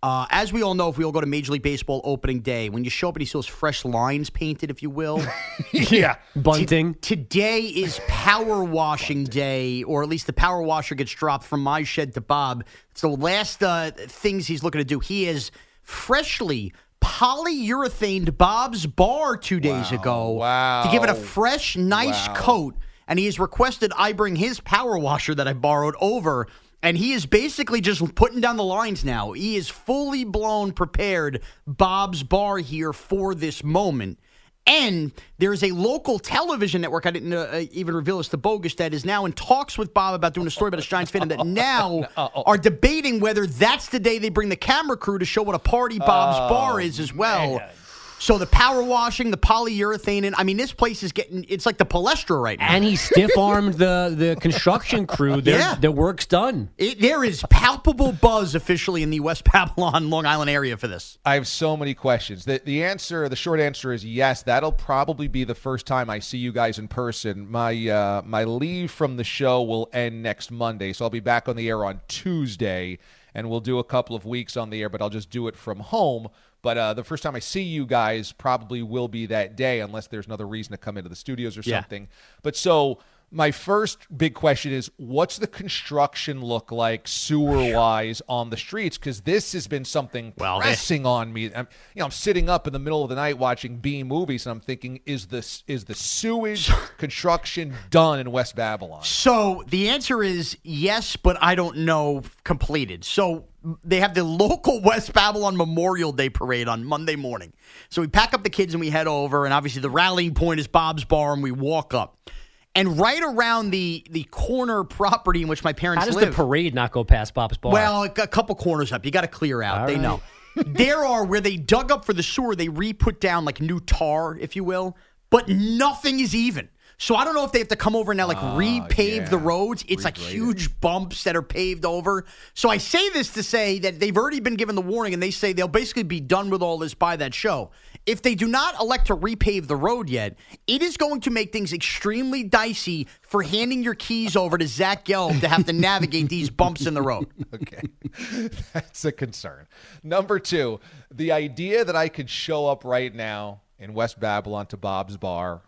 Uh, as we all know, if we all go to Major League Baseball opening day, when you show up and you see those fresh lines painted, if you will, yeah, bunting. today is power washing day, or at least the power washer gets dropped from my shed to Bob. It's the last uh, things he's looking to do. He is freshly polyurethaned Bob's bar two days ago Wow. to give it a fresh, nice Wow. coat. And he has requested I bring his power washer that I borrowed over. And he is basically just putting down the lines now. He is fully blown prepared Bob's Bar here for this moment. And there's a local television network, I didn't uh, even reveal this to Bogues, that is now in talks with Bob about doing a story about a Giants fan that now are debating whether that's the day they bring the camera crew to show what a party Bob's Oh, Bar is as well. So the power washing, the polyurethane, and I mean, this place is getting, it's like the Palestra right now. And he stiff armed the the construction crew. Their, Yeah. their work's done. It, there is palpable buzz officially in the West Babylon, Long Island area for this. I have so many questions. The the answer, the short answer is yes. That'll probably be the first time I see you guys in person. My uh, my leave from the show will end next Monday, so I'll be back on the air on Tuesday, and we'll do a couple of weeks on the air, but I'll just do it from home. But uh, the first time I see you guys probably will be that day, unless there's another reason to come into the studios or Yeah. something. But so my first big question is what's the construction look like sewer wise on the streets? Because this has been something Well, they- pressing on me. I'm, you know, I'm sitting up in the middle of the night watching B movies, and I'm thinking, is this is the sewage construction done in West Babylon? So the answer is yes, but I don't know completed. So they have the local West Babylon Memorial Day parade on Monday morning. So we pack up the kids and we head over, and obviously the rallying point is Bob's Bar, and we walk up. And right around the the corner property in which my parents How does live. the parade not go past Bob's Bar? Well, a couple corners up. You got to clear out. All they right. know. there are where they dug up for the shore, they re put down like new tar, if you will, but nothing is even. So I don't know if they have to come over and now like ah, repave the roads. It's like huge bumps that are paved over. So I say this to say that they've already been given the warning and they say they'll basically be done with all this by that show. If they do not elect to repave the road yet, it is going to make things extremely dicey for handing your keys over to Zach Gelb to have to navigate these bumps in the road. Okay. That's a concern. Number two, the idea that I could show up right now in West Babylon to Bob's Bar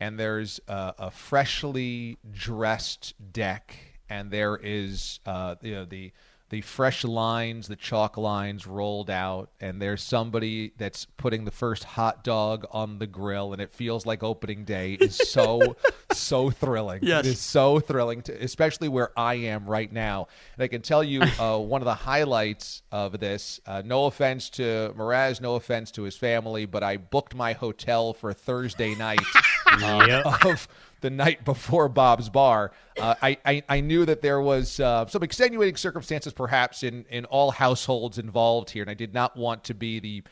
and there's a, a freshly dressed deck, and there is uh, you know the the fresh lines, the chalk lines rolled out, and there's somebody that's putting the first hot dog on the grill, and it feels like opening day is so so thrilling. Yes. It is so thrilling, to, especially where I am right now. And I can tell you uh, one of the highlights of this. Uh, no offense to Mraz, no offense to his family, but I booked my hotel for Thursday night uh, Yep. of the night before Bob's Bar. Uh, I, I I knew that there was uh, some extenuating circumstances, perhaps in in all households involved here, and I did not want to be the.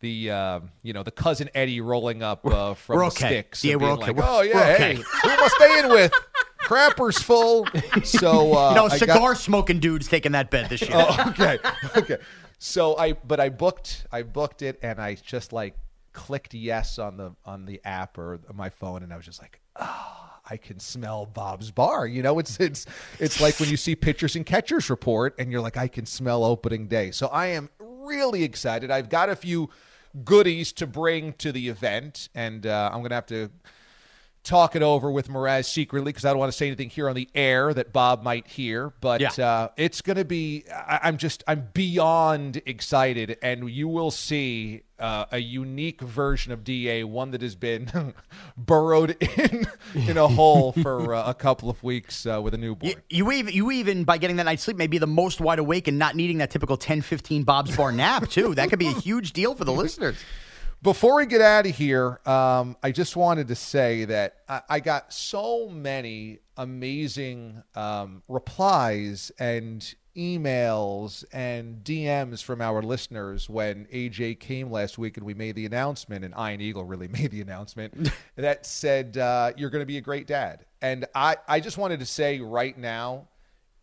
The uh, you know the cousin Eddie rolling up uh, from we're the okay. sticks. Yeah, we're okay. Like, oh yeah, we're okay." hey, who am I staying with? Crapper's full. So uh, no I got- cigar smoking dude's taking that bed this year. Oh, okay, okay. So I, but I booked, I booked it, and I just like clicked yes on the on the app or my phone, and I was just like, oh, I can smell Bob's Bar. You know, it's it's it's like when you see pitchers and catchers report, and you're like, I can smell opening day. So I am really excited. I've got a few goodies to bring to the event, and uh, I'm gonna have to talk it over with Mraz secretly because I don't want to say anything here on the air that Bob might hear. But Yeah. uh, it's going to be. I, I'm just. I'm beyond excited, and you will see uh, a unique version of Da, one that has been burrowed in in a hole for uh, a couple of weeks uh, with a newborn. You, you even you even by getting that night's sleep may be the most wide awake and not needing that typical 10 15 Bob's bar nap too. That could be a huge deal for the listeners. Before we get out of here, um, I just wanted to say that I, I got so many amazing um, replies and emails and DMs from our listeners when AJ came last week and we made the announcement, and Iron Eagle really made the announcement that said, uh, You're going to be a great dad. And I, I just wanted to say right now,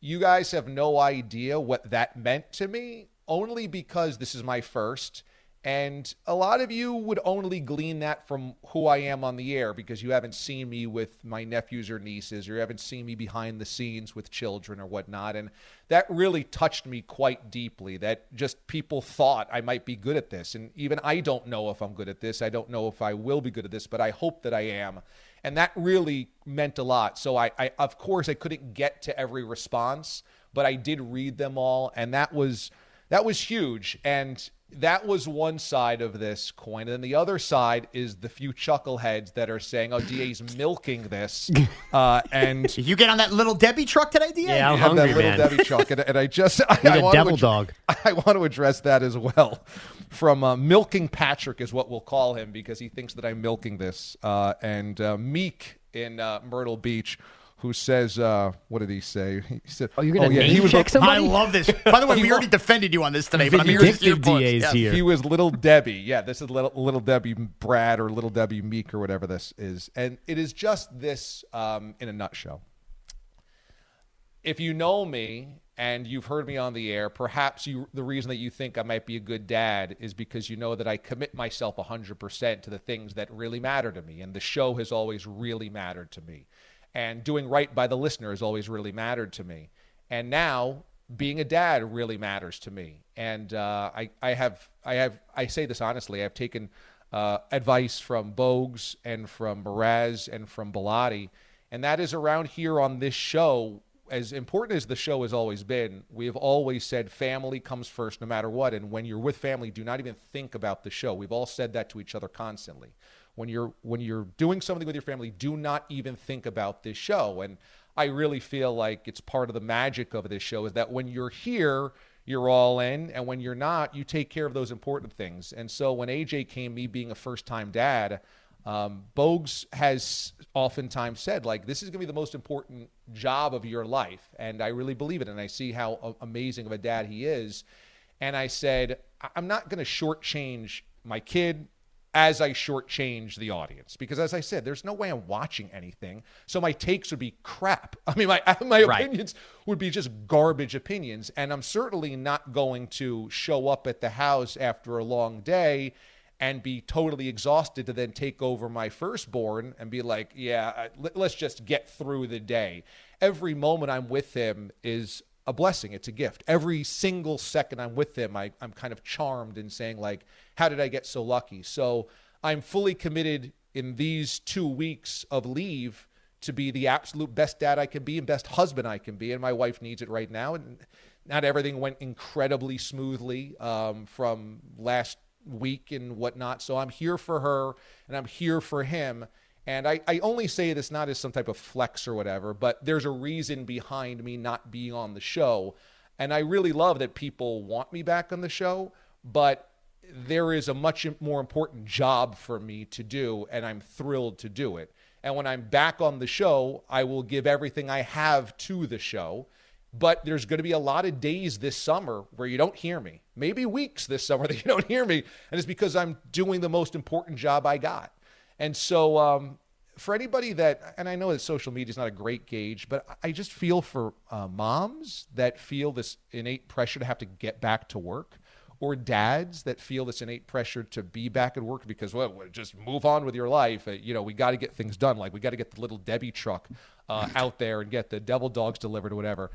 you guys have no idea what that meant to me, only because this is my first. And a lot of you would only glean that from who I am on the air because you haven't seen me with my nephews or nieces, or you haven't seen me behind the scenes with children or whatnot. And that really touched me quite deeply that just people thought I might be good at this. And even I don't know if I'm good at this. I don't know if I will be good at this, but I hope that I am. And that really meant a lot. So I, I of course, I couldn't get to every response, but I did read them all. And that was that was huge. And that was one side of this coin. And then the other side is the few chuckleheads that are saying, oh, DA's milking this. Uh, and you get on that little Debbie truck today, DA? Yeah, I'm You have that hungry, little man. Debbie truck. And, and I just, I, Need I a want to devil ad- dog. I want to address that as well. From uh, Milking Patrick is what we'll call him because he thinks that I'm milking this. Uh, and uh, Meek in uh, Myrtle Beach, who says, uh, what did he say? He said, Oh, you're gonna yeah, name he was check somebody? I love this. By the way, we already defended you on this today, but I'm here to hear Vindictive. DAs Yeah. here. He was Little Debbie. Yeah, this is little, little Debbie Brad or Little Debbie Meek or whatever this is. And it is just this um, in a nutshell. If you know me and you've heard me on the air, perhaps you the reason that you think I might be a good dad is because you know that I commit myself 100% to the things that really matter to me. And the show has always really mattered to me. And doing right by the listener has always really mattered to me. And now being a dad really matters to me. And uh, I, I have, I have, I say this honestly. I've taken uh, advice from Bogues and from Mraz and from Bilotti, and that is around here on this show. As important as the show has always been, we have always said family comes first no matter what. And when you're with family, do not even think about the show. We've all said that to each other constantly. When you're when you're doing something with your family, do not even think about this show. And I really feel like it's part of the magic of this show is that when you're here, you're all in, and when you're not, you take care of those important things. And so when AJ came, me being a first time dad, um, Bogues has oftentimes said, like, this is going to be the most important job of your life. And I really believe it. And I see how amazing of a dad he is. And I said, I- I'm not going to shortchange my kid as I shortchange the audience. Because as I said, there's no way I'm watching anything. So my takes would be crap. I mean, my, my Right. opinions would be just garbage opinions. And I'm certainly not going to show up at the house after a long day and be totally exhausted to then take over my firstborn and be like, yeah, let's just get through the day. Every moment I'm with him is a blessing. It's a gift. Every single second I'm with him, I, I'm kind of charmed and saying, like, how did I get so lucky? So I'm fully committed in these two weeks of leave to be the absolute best dad I can be and best husband I can be. And my wife needs it right now. And not everything went incredibly smoothly um, from last week and whatnot. So I'm here for her and I'm here for him. And I, I only say this not as some type of flex or whatever, but there's a reason behind me not being on the show. And I really love that people want me back on the show, but there is a much more important job for me to do, and I'm thrilled to do it. And when I'm back on the show, I will give everything I have to the show. But there's going to be a lot of days this summer where you don't hear me, maybe weeks this summer that you don't hear me. And it's because I'm doing the most important job I got. And so, um, for anybody that, and I know that social media is not a great gauge, but I just feel for uh, moms that feel this innate pressure to have to get back to work, or dads that feel this innate pressure to be back at work because well, just move on with your life. Uh, you know, we got to get things done. Like we got to get the little Debbie truck uh, out there and get the devil dogs delivered or whatever.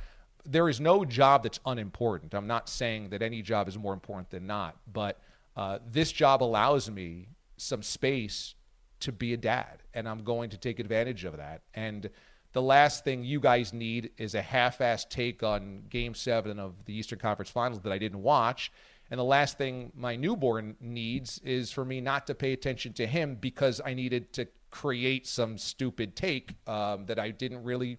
There is no job that's unimportant. I'm not saying that any job is more important than not, but uh, this job allows me some space to be a dad, and I'm going to take advantage of that. And the last thing you guys need is a half-assed take on Game Seven of the Eastern Conference Finals that I didn't watch. And the last thing my newborn needs is for me not to pay attention to him because I needed to create some stupid take um, that I didn't really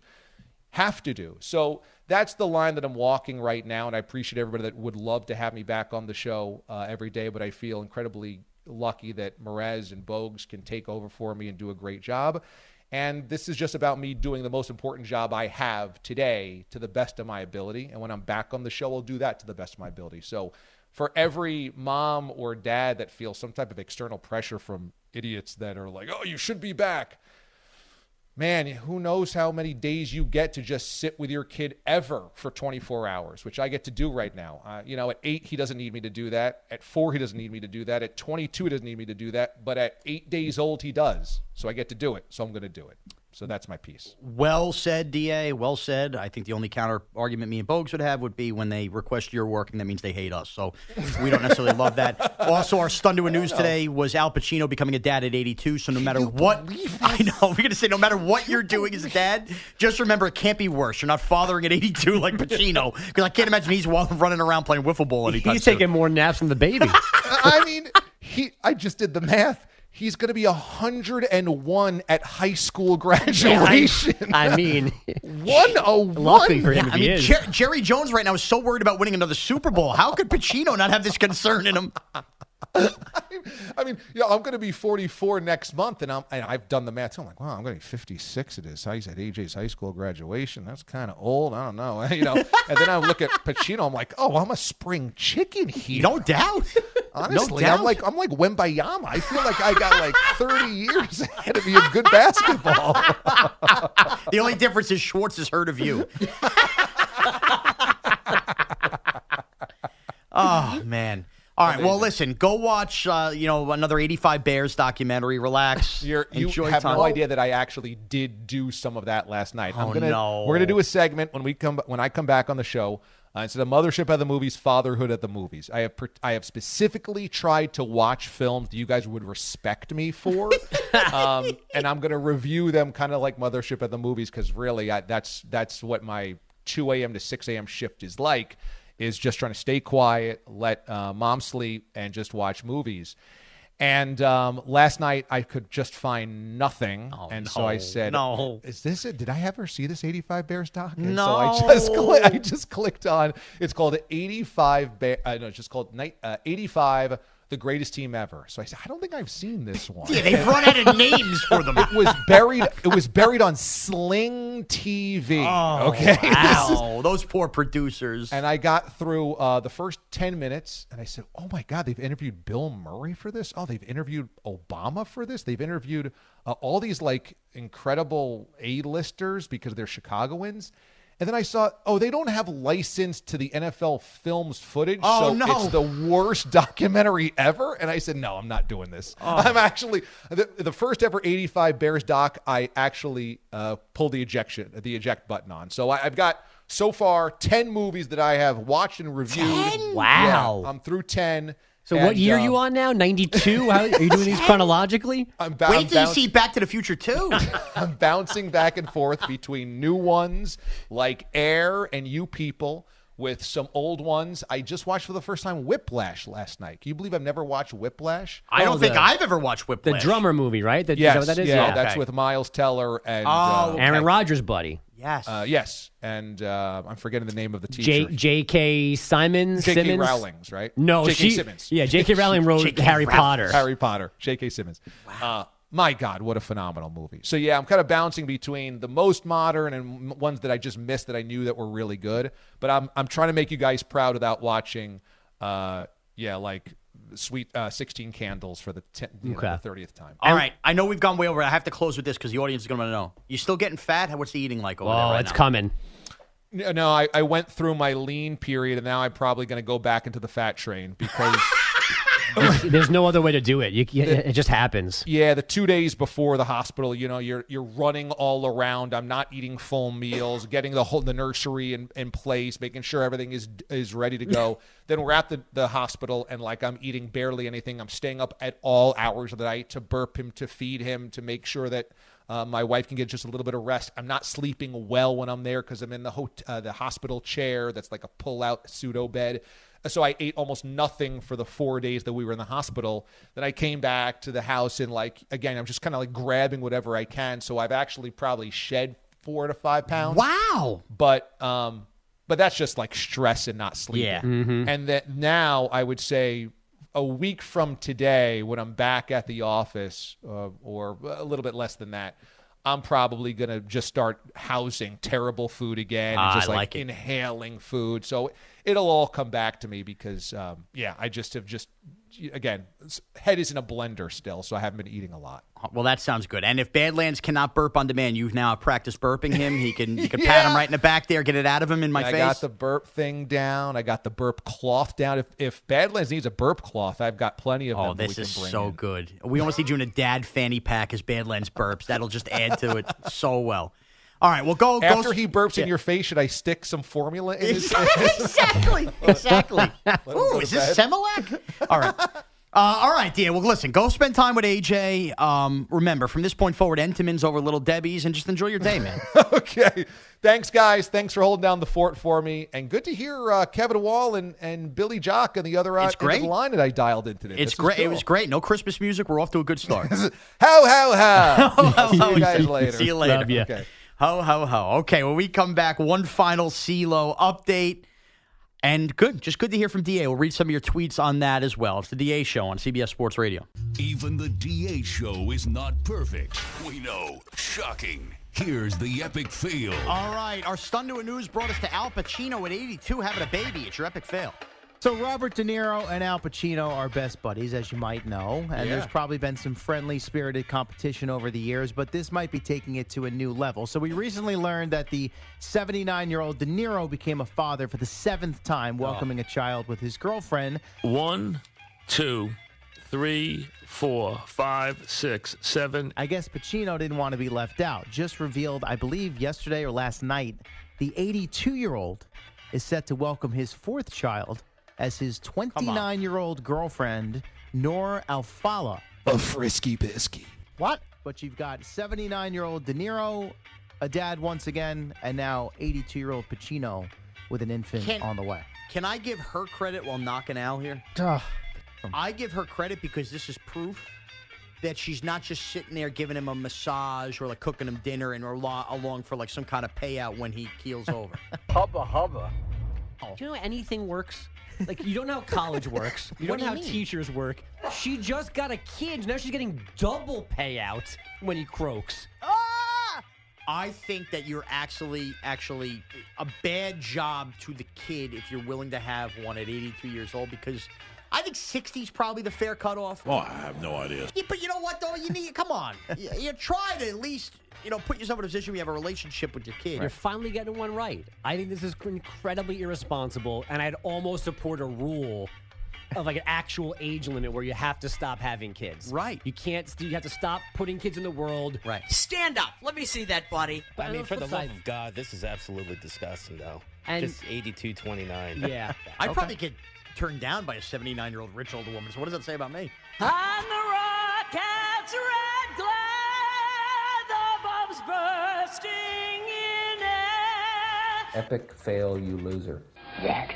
have to do. So that's the line that I'm walking right now. And I appreciate everybody that would love to have me back on the show uh, every day, but I feel incredibly lucky that Mraz and Bogues can take over for me and do a great job. And this is just about me doing the most important job I have today to the best of my ability. And when I'm back on the show, I'll do that to the best of my ability. So for every mom or dad that feels some type of external pressure from idiots that are like, oh, you should be back. Man, who knows how many days you get to just sit with your kid ever for 24 hours, which I get to do right now. Uh, you know, at eight, he doesn't need me to do that. At four, he doesn't need me to do that. At 22, he doesn't need me to do that. But at eight days old, he does. So I get to do it. So I'm going to do it. So that's my piece. Well said, Da. Well said. I think the only counter argument me and Bogues would have would be when they request your work, and that means they hate us. So we don't necessarily love that. Also, our stun to a news today was Al Pacino becoming a dad at 82. So no matter what, I know we're going to say no matter what you're doing as a dad, just remember it can't be worse. You're not fathering at 82 like Pacino, because I can't imagine he's running around playing wiffle ball anytime He's soon. taking more naps than the baby. I mean, he. I just did the math. He's going to be 101 at high school graduation. I mean, 101. Lucky for him, Yeah, I mean. Jer- Jerry Jones right now is so worried about winning another Super Bowl. How could Pacino not have this concern in him? I mean, yeah, I'm going to be 44 next month, and I'm and I've done the math. So I'm like, wow, I'm going to be 56 at his high at AJ's high school graduation. That's kind of old. I don't know, you know. and then I look at Pacino. I'm like, oh, I'm a spring chicken here. No doubt. Honestly, doubt. I'm like I'm like Wembanyama. I feel like I got like 30 years ahead of me of good basketball. the only difference is Schwartz has heard of you. oh man. All right. Well, listen. Go watch. Uh, you know, another '85 Bears documentary. Relax. You're, you enjoy have time. no idea that I actually did do some of that last night. Oh, I'm gonna, no. We're gonna do a segment when we come when I come back on the show. Uh, instead of mothership at the movies, fatherhood at the movies. I have I have specifically tried to watch films that you guys would respect me for, um, and I'm gonna review them kind of like mothership at the movies because really I, that's that's what my 2 a.m. to 6 a.m. shift is like. Is just trying to stay quiet, let uh, mom sleep, and just watch movies. And um, last night I could just find nothing, and so I said, no. is this it? Did I ever see this 85 Bears doc?" And No. so I just cli- I just clicked on. It's called 85 Bear. Uh, no, it's just called night uh, 85. The greatest team ever. So I said, I don't think I've seen this one. Yeah, they've run out of names for them. It was buried. It was buried on Sling TV. Oh, okay, This is- Wow. Those poor producers. and I got through uh, the first 10 minutes and I said, Oh my God, they've interviewed Bill Murray for this. Oh, they've interviewed Obama for this. They've interviewed uh, all these like incredible A-listers because they're Chicagoans. And then I saw, oh, they don't have license to the NFL Films footage. Oh, so no. it's the worst documentary ever. And I said, no, I'm not doing this. Oh. I'm actually, the, the first ever 85 Bears doc, I actually uh, pulled the ejection, the eject button on. So I, I've got so far 10 movies that I have watched and reviewed. 10? Wow. Yeah, I'm through 10. So what year are uh, you on now? 92? How, are you doing these chronologically? I'm ba- Wait I'm till you see Back to the Future 2. I'm bouncing back and forth between new ones like Air and You People with some old ones. I just watched for the first time Whiplash last night. Can you believe I've never watched Whiplash? I don't Oh, think the- I've ever watched Whiplash. The drummer movie, right? That, is Yes, that what that is? yeah, that's Okay. with Miles Teller and Oh, uh, Aaron Rodgers' buddy. Yes. uh, yes, and uh, I'm forgetting the name of the J. teacher. J.K. Simmons? J.K. Simmons? Rowling's, right? No, J.K. she. Simmons. Yeah, J.K. Rowling wrote J.K. Harry Rowling. Potter. Harry Potter, J.K. Simmons. Uh, my God, what a phenomenal movie! So yeah, I'm kind of bouncing between the most modern and ones that I just missed that I knew that were really good. But I'm I'm trying to make you guys proud without watching, uh, yeah, like Sweet uh, Sixteen Candles for the ten, you know, the thirtieth time. All right. I know we've gone way over. I have to close with this because the audience is going to wanna know. You still getting fat? What's the eating like over there Oh, right it's now? coming. No, no, I, I went through my lean period, and now I'm probably going to go back into the fat train because. There's no other way to do it. You, you- it just happens. Yeah, the two days before the hospital, you know, you're you're running all around. I'm not eating full meals, getting the whole the nursery in, in place, making sure everything is is ready to go. then we're at the, the hospital and like I'm eating barely anything. I'm staying up at all hours of the night to burp him, to feed him, to make sure that uh, my wife can get just a little bit of rest. I'm not sleeping well when I'm there because I'm in the hot- uh, the hospital chair that's like a pull out pseudo bed. So I ate almost nothing for the four days that we were in the hospital. Then I came back to the house and like again, I'm just kind of like grabbing whatever I can. So I've actually probably shed four to five pounds. Wow. But um, but that's just like stress and not sleeping. Yeah. Mm-hmm. And that now I would say a week from today, when I'm back at the office, uh, or a little bit less than that, I'm probably gonna just start housing terrible food again, Ah, and just I like, like inhaling food. So it'll all come back to me because, um, yeah, I just have just again, head is in a blender still, so I haven't been eating a lot. Well, that sounds good. And if Badlands cannot burp on demand, you've now practiced burping him. He can you can pat him right in the back there, get it out of him in my I face. I got the burp thing down. I got the burp cloth down. If if Badlands needs a burp cloth, I've got plenty of Oh, them. we this is so in. good. We almost need you in a dad fanny pack as Badlands burps. That'll just add to it so well. All right, well, go. go After he burps Yeah. in your face, should I stick some formula in his exactly, exactly. Ooh, is this Similac? All right. Uh, all right, dear. Well, listen, go spend time with AJ. Um, remember, from this point forward, Entenmann's over Little Debbie's, and just enjoy your day, man. okay. Thanks, guys. Thanks for holding down the fort for me. And good to hear uh, Kevin Wall and, and Billy Jock and the other uh, end of great. the line that I dialed in today. It's This is great. It was great. No Christmas music. We're off to a good start. How, how, how. Ho, See ho, you guys see- later. See you later. Love ya. Okay. Ho, ho, ho. Okay, when we come back, one final CeeLo update. And good. Just good to hear from DA. We'll read some of your tweets on that as well. It's the DA show on CBS Sports Radio. Even the DA show is not perfect. We know. Shocking. Here's the epic fail. All right. Our stun to a news brought us to Al Pacino at 82 having a baby. It's your epic fail. So Robert De Niro and Al Pacino are best buddies, as you might know, and Yeah. there's probably been some friendly spirited competition over the years, but this might be taking it to a new level. So we recently learned that the 79 year old De Niro became a father for the seventh time, oh. welcoming a child with his girlfriend. One, two, three, four, five, six, seven. I guess Pacino didn't want to be left out. Just revealed, I believe, yesterday or last night, the 82 year old is set to welcome his fourth child as his 29 year old girlfriend, Noor Alfallah. A frisky bisky. What? But you've got 79 year old De Niro, a dad once again, and now 82 year old Pacino with an infant Can- on the way. Can I give her credit while knocking Al here? I give her credit because this is proof that she's not just sitting there giving him a massage or like cooking him dinner and or lo- along for like some kind of payout when he keels over. Hubba hubba. Oh. Do you know anything works? Like you don't know how college works. You don't know do how mean? teachers work. She just got a kid. Now she's getting double payout when he croaks. Ah! I think that you're actually actually a bad job to the kid if you're willing to have one at 82 years old because I think 60 is probably the fair cutoff. Oh, I have no idea. Yeah, but you know what though? You need come on. you, you try to at least you know put yourself in a position where you have a relationship with your kid. You're finally getting one right. I think this is incredibly irresponsible, and I'd almost support a rule of like an actual age limit where you have to stop having kids. Right. You can't. You have to stop putting kids in the world. Right. Stand up. Let me see that, buddy. I mean, for the flip love side- of God, this is absolutely disgusting, though. And- Just 82 29. Yeah. I'd probably get turned down by a 79 year old rich old woman. So what does that say about me? On the rocket's red glare, the bombs bursting in air. Epic fail, you loser. That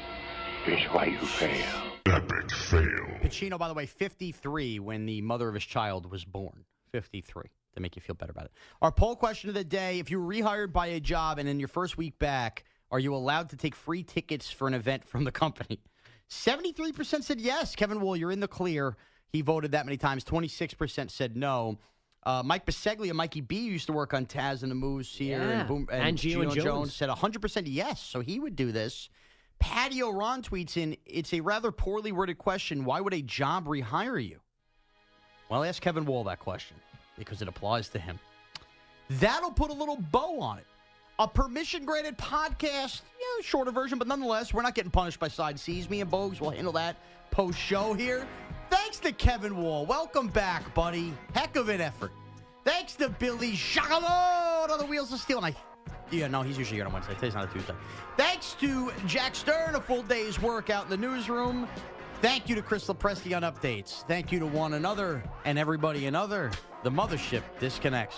is why you fail. Epic fail. Pacino, by the way, 53 when the mother of his child was born. 53 to make you feel better about it. Our poll question of the day if you were rehired by a job and in your first week back, are you allowed to take free tickets for an event from the company? 73% said yes. Kevin Wall, you're in the clear. He voted that many times. 26% said no. Uh, Mike Biseglia, Mikey B used to work on Taz and the Moose here, Yeah. and, Boom, And Gio and Jones. said 100% yes, so he would do this. Patty Ron tweets in, it's a rather poorly worded question. Why would a job rehire you? Well, ask Kevin Wall that question because it applies to him. That'll put a little bow on it. A permission granted podcast, yeah, shorter version, but nonetheless, we're not getting punished by Side Sees. Me and Bogues will handle that post show here. Thanks to Kevin Wall. Welcome back, buddy. Heck of an effort. Thanks to Billy Chagalot on the Wheels of Steel. And I, yeah, no, he's usually here on Wednesday. Today's not a Tuesday. Thanks to Jack Stern, a full day's work out in the newsroom. Thank you to Chris Lopresti on updates. Thank you to one another and everybody another. The mothership disconnects.